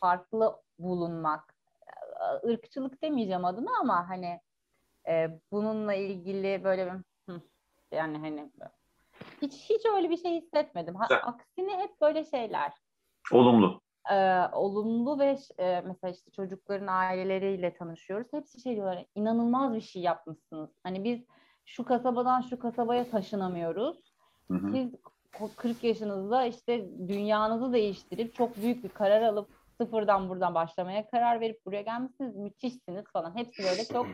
farklı bulunmak. Irkçılık demeyeceğim adına ama hani e, bununla ilgili böyle bir hı, yani hani hiç hiç öyle bir şey hissetmedim. Ha, aksine hep böyle şeyler. Olumlu. E, olumlu ve e, mesela işte çocukların aileleriyle tanışıyoruz. Hepsi şey diyorlar, inanılmaz bir şey yapmışsınız. Hani biz şu kasabadan şu kasabaya taşınamıyoruz. Hı hı. Siz ko- 40 yaşınızda işte dünyanızı değiştirip çok büyük bir karar alıp sıfırdan buradan başlamaya karar verip buraya gelmişsiniz. Müthişsiniz falan. Hepsi böyle çok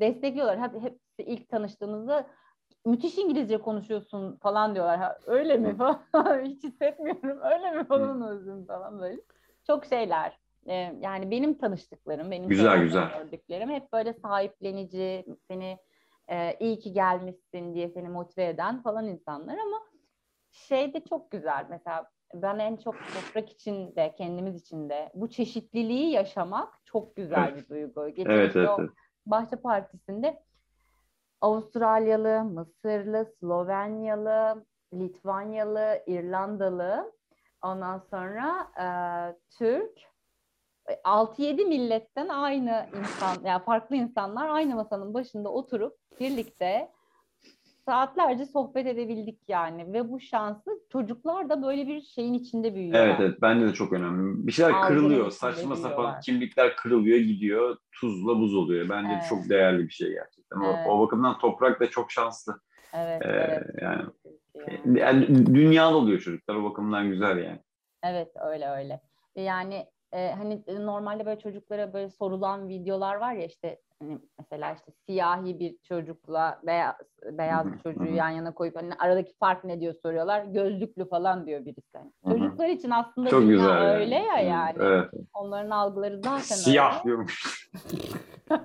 destekliyorlar. Hep, hepsi ilk tanıştığımızda müthiş İngilizce konuşuyorsun falan diyorlar. Ha, öyle mi falan <laughs> hiç hissetmiyorum. Öyle mi falan özüm falan böyle. Çok şeyler. Ee, yani benim tanıştıklarım, benim Güzel, güzel. gördüklerim hep böyle sahiplenici, seni e, iyi ki gelmişsin diye seni motive eden falan insanlar ama şey de çok güzel. Mesela ben en çok toprak içinde, kendimiz için de bu çeşitliliği yaşamak çok güzel Evet. bir duygu. Geçen Evet evet. o evet. Bahçe Partisi'nde Avustralyalı, Mısırlı, Slovenyalı, Litvanyalı, İrlandalı, ondan sonra e, Türk, e, 6-7 milletten aynı insan, yani farklı insanlar aynı masanın başında oturup birlikte saatlerce sohbet edebildik yani ve bu şansı çocuklar da böyle bir şeyin içinde büyüyorlar. Evet evet bence de çok önemli. Bir şeyler Algının kırılıyor. Saçma sapan kimlikler kırılıyor gidiyor. Tuzla buz oluyor. Bence Evet. çok değerli bir şey gerçekten. O- Evet. O, bakımdan toprak da çok şanslı. Evet, Ee, evet. yani- Yani. Yani dünyalı oluyor çocuklar. O bakımdan güzel yani. Evet öyle öyle. Yani e, hani normalde böyle çocuklara böyle sorulan videolar var ya işte hani mesela işte siyahi bir çocukla beyaz beyaz bir çocuğu yan yana koyup hani aradaki fark ne diyor soruyorlar. Gözlüklü falan diyor birisi. Hani. Çocuklar için aslında Çok dünya güzel yani. öyle ya yani. Evet. Onların algıları zaten Siyah öyle. diyormuş. <laughs>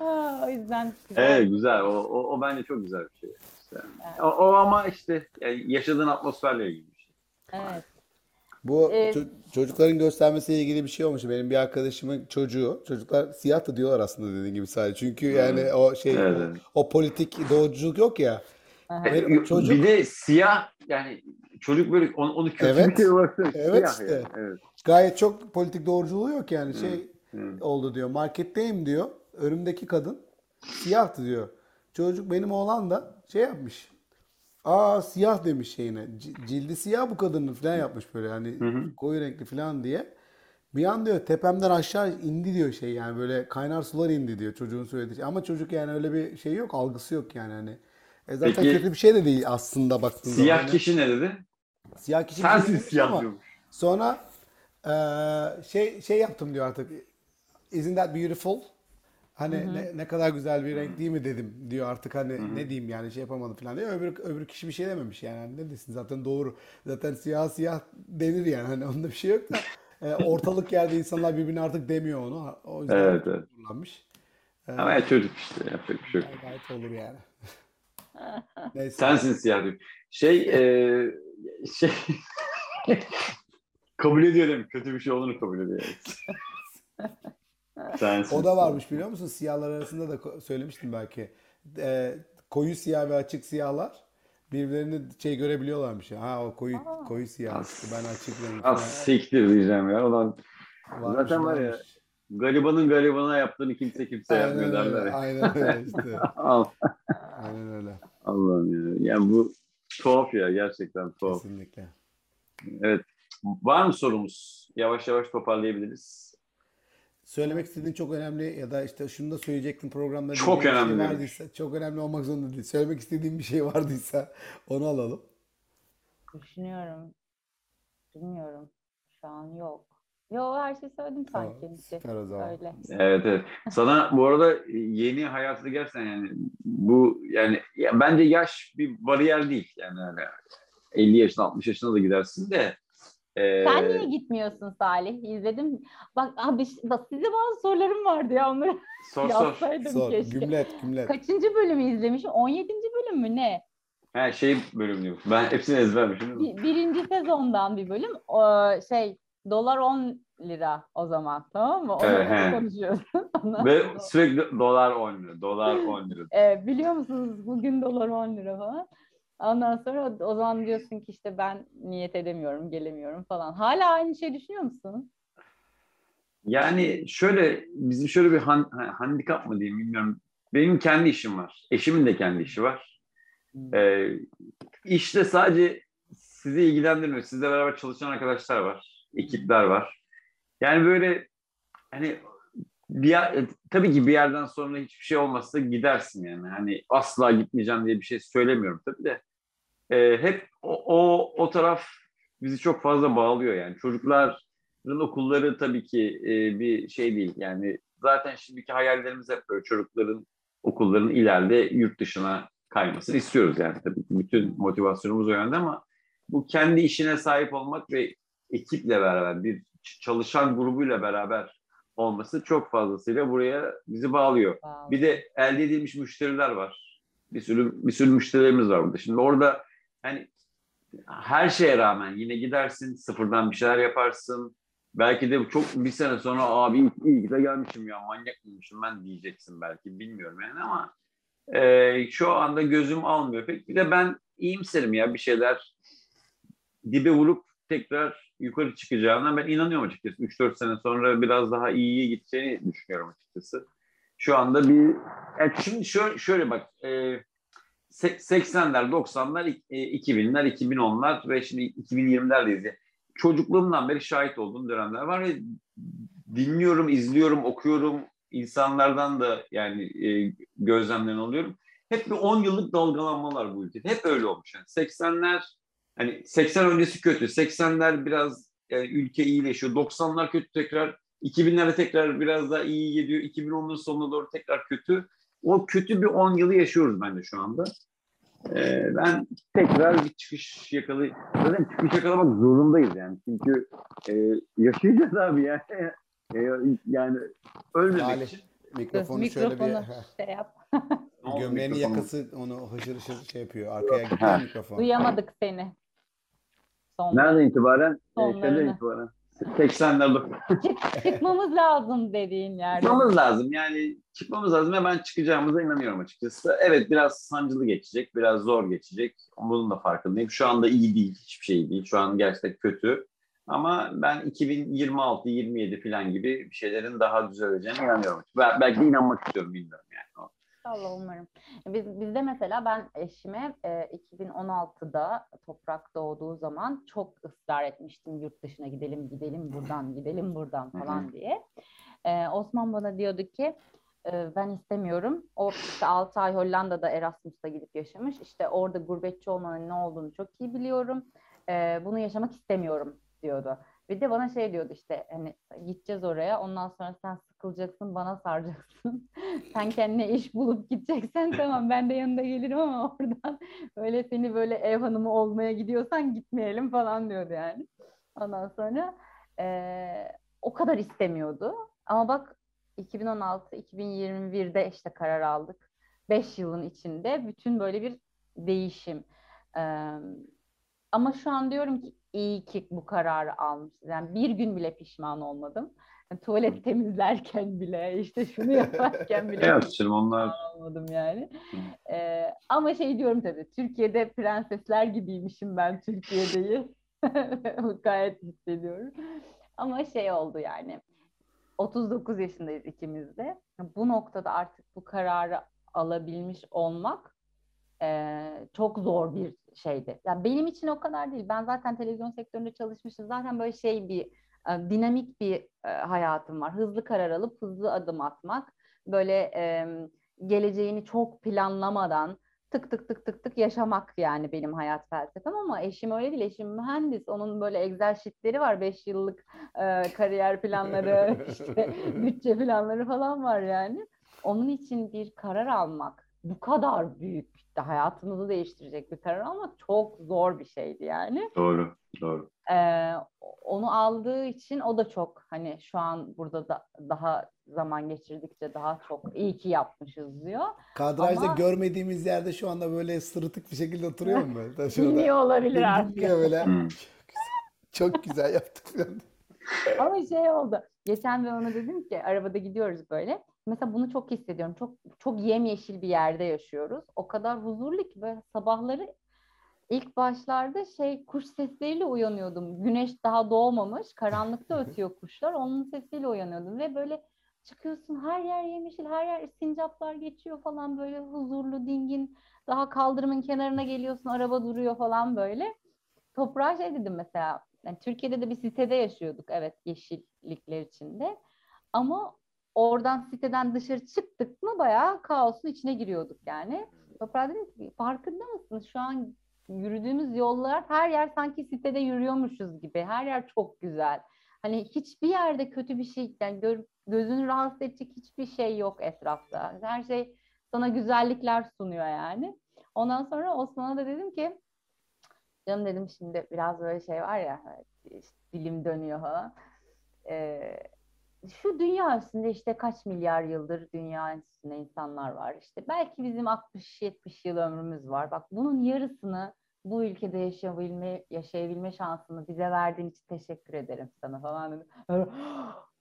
O yüzden güzel. Evet güzel. O, o, o bence çok güzel bir şey. İşte. Evet. O, o ama işte yani yaşadığın atmosferle ilgili bir şey. Evet. Bu Ee, ço- çocukların göstermesiyle ilgili bir şey olmuş. Benim bir arkadaşımın çocuğu, çocuklar siyah da diyorlar aslında dediğin gibi sadece. Çünkü yani o şey Evet, o, o politik doğruculuk yok ya. Benim çocuk- Bir de siyah yani çocuk böyle onu, onu kötü Evet. bir şey olarak Evet siyah işte. yani. Evet. Gayet çok politik doğruculuğu yok yani. Şey Hı. oldu diyor. Marketteyim diyor. Önümdeki kadın siyahtı diyor. Çocuk benim oğlan da şey yapmış. Aa siyah demiş şeyine. C- Cildi siyah bu kadının falan yapmış böyle hı. koyu renkli falan diye. Bir an diyor tepemden aşağı indi diyor şey yani böyle kaynar sular indi diyor çocuğun söylediği şey. Ama çocuk yani öyle bir şey yok algısı yok yani hani. E zaten Peki, kötü bir şey de değil aslında baktığın zaman. Siyah Hani kişi ne dedi? Siyah kişi bir şey Sensin demiş siyah ama diyormuş. Sonra eee, şey şey yaptım diyor artık. Isn't that beautiful? Hani ne, ne kadar güzel bir renk değil mi dedim diyor artık hani ne diyeyim yani şey yapamadım falan diyor. Öbür, öbür kişi bir şey dememiş yani Hani ne desin zaten doğru. Zaten siyah siyah denir yani hani onda bir şey yok da. E, ortalık yerde insanlar birbirine artık demiyor onu. O yüzden Evet, evet. kullanmış. Ama ya çocuk işte yapacak bir şey yok. Gayet olur yani. <laughs> Neyse. Sensin siyah diyor. Şey e, şey <laughs> kabul ediyor değil mi? Kötü bir şey olduğunu kabul ediyor. <laughs> Sensin. O da varmış biliyor musun? Siyahlar arasında da söylemiştim belki. Ee, koyu siyah ve açık siyahlar birbirlerini şey görebiliyorlarmış. ya. Ha o koyu Aa. koyu siyah işte ben açık renk Az siktir diyeceğim ya. Ulan Varmış, zaten var ya, varmış. garibanın garibana yaptığını kimse kimse yapmıyor Aynen derler öyle, ya. aynen öyle işte. <laughs> Al- Aynen öyle. Allah'ım ya. Yani bu tuhaf ya gerçekten tuhaf. Kesinlikle. Evet. Var mı sorumuz? Yavaş yavaş toparlayabiliriz. Söylemek istediğin çok önemli ya da işte şunu da söyleyecektim programda Çok bir önemli şey vardıysa çok önemli olmak zorunda değil. Söylemek istediğin bir şey vardıysa onu alalım. Düşünüyorum. Bilmiyorum. Şu an yok. Yo her şeyi söyledim Tamam, sanki. süper o zaman. Öyle. Evet evet. Sana bu arada yeni hayatı gerçekten yani bu yani ya bence yaş bir bariyer değil. Yani hani 50 yaşına 60 yaşına da gidersin de. E, Sen niye gitmiyorsun Salih? İzledim. Bak abi bak size bazı sorularım vardı ya onları <laughs> sor sor. Sor. keşke. Gümlet, gümlet. Kaçıncı bölümü izlemişim? 17. bölüm mü ne? He şey bölüm diyor. Ben hepsini ezbermişim. Bir- birinci sezondan bir bölüm. O, şey dolar 10 lira o zaman tamam mı? Onu Evet, konuşuyoruz. <laughs> Ve sürekli dolar 10 lira. Dolar 10 lira. E, biliyor musunuz bugün dolar 10 lira falan. Ondan sonra o zaman diyorsun ki işte ben niyet edemiyorum, gelemiyorum falan. Hala aynı şey düşünüyor musun? Yani şöyle bizim şöyle bir han, ha- handikap mı diyeyim bilmiyorum. Benim kendi işim var. Eşimin de kendi işi var. Ee, işte sadece sizi ilgilendirmiyor. Sizle beraber çalışan arkadaşlar var. Ekipler var. Yani böyle hani bir yer- e, tabii ki bir yerden sonra hiçbir şey olmazsa gidersin yani. Hani asla gitmeyeceğim diye bir şey söylemiyorum tabii de. Ee, hep o, o, o taraf bizi çok fazla bağlıyor yani. Çocukların okulları tabii ki e, bir şey değil. Yani zaten şimdiki hayallerimiz hep böyle çocukların okulların ileride yurt dışına kaymasını istiyoruz yani tabii ki. Bütün motivasyonumuz o yönde ama bu kendi işine sahip olmak ve ekiple beraber bir çalışan grubuyla beraber olması çok fazlasıyla buraya bizi bağlıyor. Wow. Bir de elde edilmiş müşteriler var. Bir sürü bir sürü müşterilerimiz var burada. Şimdi orada hani her şeye rağmen yine gidersin, sıfırdan bir şeyler yaparsın. Belki de çok bir sene sonra abi iyi, ki de gelmişim ya manyak mıymışım ben diyeceksin belki bilmiyorum yani ama e, şu anda gözüm almıyor pek. Bir de ben iyimserim ya bir şeyler dibe vurup tekrar yukarı çıkacağına ben inanıyorum açıkçası. 3-4 sene sonra biraz daha iyiye gideceğini düşünüyorum açıkçası. Şu anda bir yani şimdi şöyle, şöyle bak e, se- 80'ler, 90'lar, e, 2000'ler, 2010'lar ve şimdi 2020'lerdeyiz. Yani çocukluğumdan beri şahit olduğum dönemler var ve dinliyorum, izliyorum, okuyorum. insanlardan da yani e, gözlemlerini alıyorum. Hep bir 10 yıllık dalgalanmalar bu ülkede. Hep öyle olmuş. Yani 80'ler hani 80 öncesi kötü. 80'ler biraz yani ülke iyileşiyor. 90'lar kötü tekrar. 2000'lerde tekrar biraz daha iyi gidiyor. 2010'ların sonuna doğru tekrar kötü. O kötü bir 10 yılı yaşıyoruz bence şu anda. Ee, ben tekrar bir çıkış yakalı zaten çıkış yakalamak zorundayız yani. Çünkü e, yaşayacağız abi yani. <laughs> E, yani ölmemek Salih, için. mikrofonu şöyle bir Mikrofonu şey yap. Gömleğinin mikrofonu? yakası onu hışır hışır şey yapıyor. Arkaya gitti Ha. mikrofon. Duyamadık seni. Son. Nereden itibaren? Sonlarını. şeyden itibaren. 80'lerde Çık- çıkmamız lazım dediğin yerde. çıkmamız lazım. Yani çıkmamız lazım ve ben çıkacağımıza inanıyorum açıkçası. Evet biraz sancılı geçecek, biraz zor geçecek. Bunun da farkındayım. Şu anda iyi değil, hiçbir şey değil. Şu an gerçekten kötü. Ama ben 2026-27 falan gibi bir şeylerin daha düzeleceğine inanıyorum. Belki de inanmak istiyorum bilmiyorum yani. İnşallah umarım. Biz, bizde mesela ben eşime e, 2016'da toprak doğduğu zaman çok ısrar etmiştim yurt dışına gidelim gidelim buradan gidelim buradan falan diye. E, Osman bana diyordu ki e, ben istemiyorum. O işte 6 ay Hollanda'da Erasmus'ta gidip yaşamış. İşte orada gurbetçi olmanın ne olduğunu çok iyi biliyorum. E, bunu yaşamak istemiyorum diyordu. Bir de bana şey diyordu işte hani gideceğiz oraya ondan sonra sen sıkılacaksın bana saracaksın. <laughs> sen kendine iş bulup gideceksen tamam ben de yanında gelirim ama <laughs> oradan böyle seni böyle ev hanımı olmaya gidiyorsan gitmeyelim falan diyordu yani. Ondan sonra eee, o kadar istemiyordu. Ama bak 2016-2021'de işte karar aldık. 5 yılın içinde bütün böyle bir değişim. Eee, ama şu an diyorum ki iyi ki bu kararı almışız. Yani bir gün bile pişman olmadım. Yani tuvalet temizlerken bile işte şunu yaparken <laughs> bile Evet canım onlar almadım yani. Ee, ama şey diyorum tabii Türkiye'de prensesler gibiymişim ben Türkiye'deyi. <laughs> Gayet hissediyorum. Ama şey oldu yani 39 yaşındayız ikimiz de. Bu noktada artık bu kararı alabilmiş olmak e, çok zor bir şeydi. Yani benim için o kadar değil. Ben zaten televizyon sektöründe çalışmışım. Zaten böyle şey bir e, dinamik bir e, hayatım var. Hızlı karar alıp hızlı adım atmak. Böyle geleceğini çok planlamadan tık tık tık tık tık yaşamak yani benim hayat felsefem ama eşim öyle değil. Eşim mühendis. Onun böyle Excel sheetleri var. 5 yıllık e, kariyer planları, <laughs> işte bütçe planları falan var yani. Onun için bir karar almak bu kadar büyük işte hayatımızı değiştirecek bir karar almak çok zor bir şeydi yani. doğru doğru. Ee, onu aldığı için o da çok hani şu an burada da daha zaman geçirdikçe daha çok iyi ki yapmışız diyor. Kadrajda Ama- görmediğimiz yerde şu anda böyle sırıtık bir şekilde oturuyor mu? <laughs> böyle? Şurada. Bilmiyor olabilir artık. Bilmiyor böyle. Hmm. Çok güzel yaptık. Ama şey oldu. Geçen ben ona dedim ki arabada gidiyoruz böyle. Mesela bunu çok hissediyorum. Çok çok yemyeşil bir yerde yaşıyoruz. O kadar huzurlu ki böyle sabahları ilk başlarda şey kuş sesleriyle uyanıyordum. Güneş daha doğmamış, karanlıkta ötüyor kuşlar. Onun sesiyle uyanıyordum ve böyle çıkıyorsun her yer yemyeşil, her yer sincaplar geçiyor falan böyle huzurlu, dingin. Daha kaldırımın kenarına geliyorsun, araba duruyor falan böyle. Toprağa şey dedim mesela, yani Türkiye'de de bir sitede yaşıyorduk evet yeşillikler içinde. Ama oradan siteden dışarı çıktık mı bayağı kaosun içine giriyorduk yani. Toprağa dedim ki farkında mısın şu an yürüdüğümüz yollar her yer sanki sitede yürüyormuşuz gibi. Her yer çok güzel. Hani hiçbir yerde kötü bir şey yani gör- gözünü rahatsız edecek hiçbir şey yok etrafta. Her şey sana güzellikler sunuyor yani. Ondan sonra Osman'a da dedim ki canım dedim şimdi biraz böyle şey var ya işte dilim dönüyor falan. Ee, şu dünya üstünde işte kaç milyar yıldır dünya üstünde insanlar var. İşte belki bizim 60-70 yıl ömrümüz var. Bak bunun yarısını bu ülkede yaşayabilme, yaşayabilme şansını bize verdiğin için teşekkür ederim sana falan dedim. Böyle,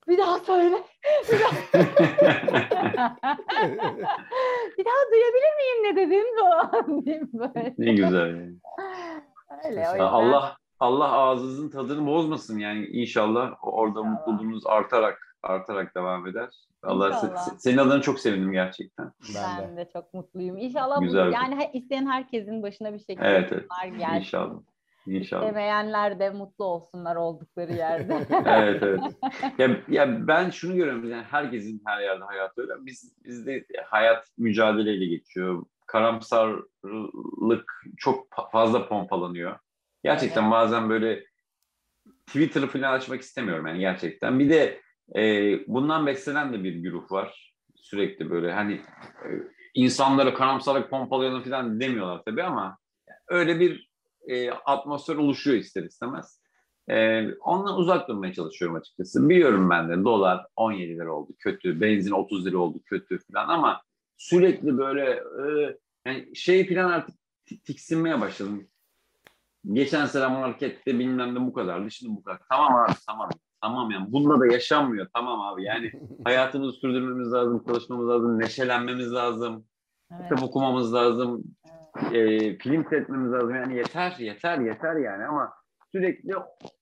bir daha söyle. Bir daha, <laughs> bir daha duyabilir miyim ne dedin falan diyeyim böyle. ne güzel yani. Öyle, yüzden- Allah Allah ağzınızın tadını bozmasın yani inşallah orada İnşallah. mutluluğunuz artarak artarak devam eder. Allah se- senin adına çok sevindim gerçekten. Ben de. Ben de çok mutluyum. İnşallah bu, Güzel yani isteyen herkesin başına bir şekilde Evet, evet. gelsin. İnşallah. İnşallah. İstemeyenler de mutlu olsunlar oldukları yerde. <laughs> <laughs> evet evet. Ya, ya ben şunu görüyorum yani herkesin her yerde hayatı öyle. Biz bizde hayat mücadeleyle geçiyor. Karamsarlık çok fazla pompalanıyor. Gerçekten Evet. bazen böyle Twitter'ı falan açmak istemiyorum yani gerçekten. Bir de e, bundan beslenen de bir güruh var. Sürekli böyle hani e, insanları karamsarlık pompalayalım falan demiyorlar tabii ama öyle bir e, atmosfer oluşuyor ister istemez. Ee, ondan uzak durmaya çalışıyorum açıkçası. Biliyorum ben de dolar 17 lira oldu kötü, benzin 30 lira oldu kötü falan ama sürekli böyle e, yani şey falan artık ti- tiksinmeye başladım. Geçen sene markette bilmem ne bu kadardı şimdi bu kadar. Tamam abi tamam. Tamam yani bununla da yaşanmıyor tamam abi yani <laughs> hayatımızı sürdürmemiz lazım, çalışmamız lazım, neşelenmemiz lazım, Evet, kitap okumamız lazım, evet. e, film seyretmemiz lazım. Yani yeter, yeter, yeter yani ama sürekli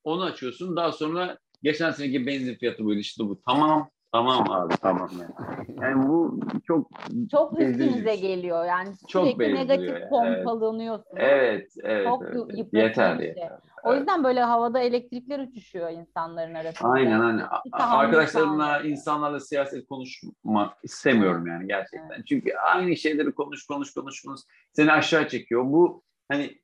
onu açıyorsun. Daha sonra geçen seneki benzin fiyatı buydu işte bu. Tamam, tamam abi tamam yani. Yani bu çok Çok bezdirici üstünüze şey. geliyor yani Çok sürekli negatif yani, evet. pompalanıyorsunuz. evet, evet. Çok evet, evet. Yeter, şey. yeter. O yüzden böyle havada elektrikler uçuşuyor insanların arasında. Aynen aynen. Arkadaşlarımla, insanlarla siyaset konuşmak istemiyorum yani gerçekten. Çünkü aynı şeyleri konuş konuş konuş konuş seni aşağı çekiyor. Bu hani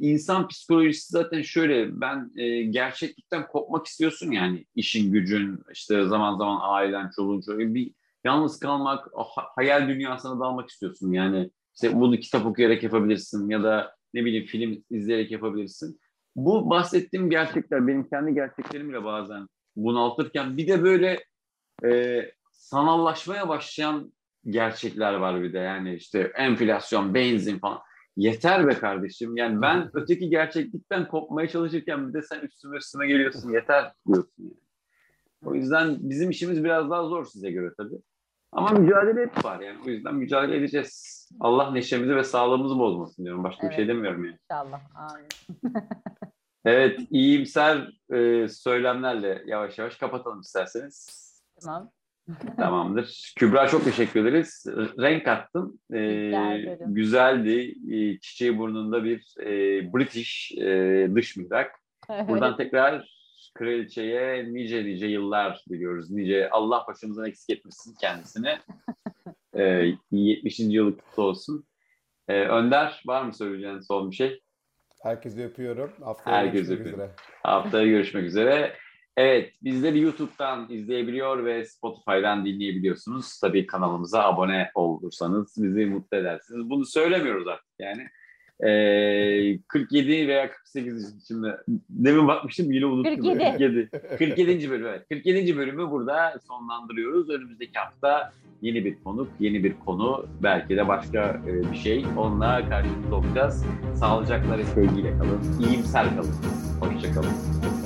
insan psikolojisi zaten şöyle ben e, gerçeklikten kopmak istiyorsun yani işin gücün işte zaman zaman ailen çoluğun çocuğun bir yalnız kalmak hayal dünyasına dalmak istiyorsun yani işte bunu kitap okuyarak yapabilirsin ya da ne bileyim film izleyerek yapabilirsin. Bu bahsettiğim gerçekler benim kendi gerçeklerim bile bazen bunaltırken bir de böyle e, sanallaşmaya başlayan gerçekler var bir de yani işte enflasyon, benzin falan. Yeter be kardeşim. Yani ben öteki gerçeklikten kopmaya çalışırken bir de sen üstüme üstüme geliyorsun. Yeter diyorsun yani. O yüzden bizim işimiz biraz daha zor size göre tabii. Ama mücadele hep var yani. O yüzden mücadele edeceğiz. Allah neşemizi ve sağlığımızı bozmasın diyorum. Başka bir şey Evet. demiyorum yani. İnşallah. Amin. <laughs> Evet, iyimser e, söylemlerle yavaş yavaş kapatalım isterseniz. Tamam. Tamamdır. Kübra çok teşekkür ederiz. Renk attın. E, ederim. güzeldi. E, çiçeği burnunda bir e, British e, dış mihrak. Buradan tekrar kraliçeye nice nice yıllar diliyoruz. Nice Allah başımızdan eksik etmesin kendisine. <laughs> Ee, 70. yılı kutlu olsun. Ee, Önder var mı söyleyeceğin son bir şey? Herkesi öpüyorum. Haftaya Herkesi görüşmek öpüyorum. üzere. Haftaya görüşmek üzere. Evet, bizleri YouTube'dan izleyebiliyor ve Spotify'dan dinleyebiliyorsunuz. Tabii kanalımıza abone olursanız bizi mutlu edersiniz. Bunu söylemiyoruz artık yani. Ee, 47 veya 48 şimdi demin bakmıştım yine unuttum. 47. 47. 47. bölüm evet. 47. bölümü burada sonlandırıyoruz. Önümüzdeki hafta yeni bir konuk, yeni bir konu, belki de başka e, bir şey. Onunla karşınızda olacağız. Sağlıcakla ve sevgiyle kalın. İyimser kalın. Hoşçakalın.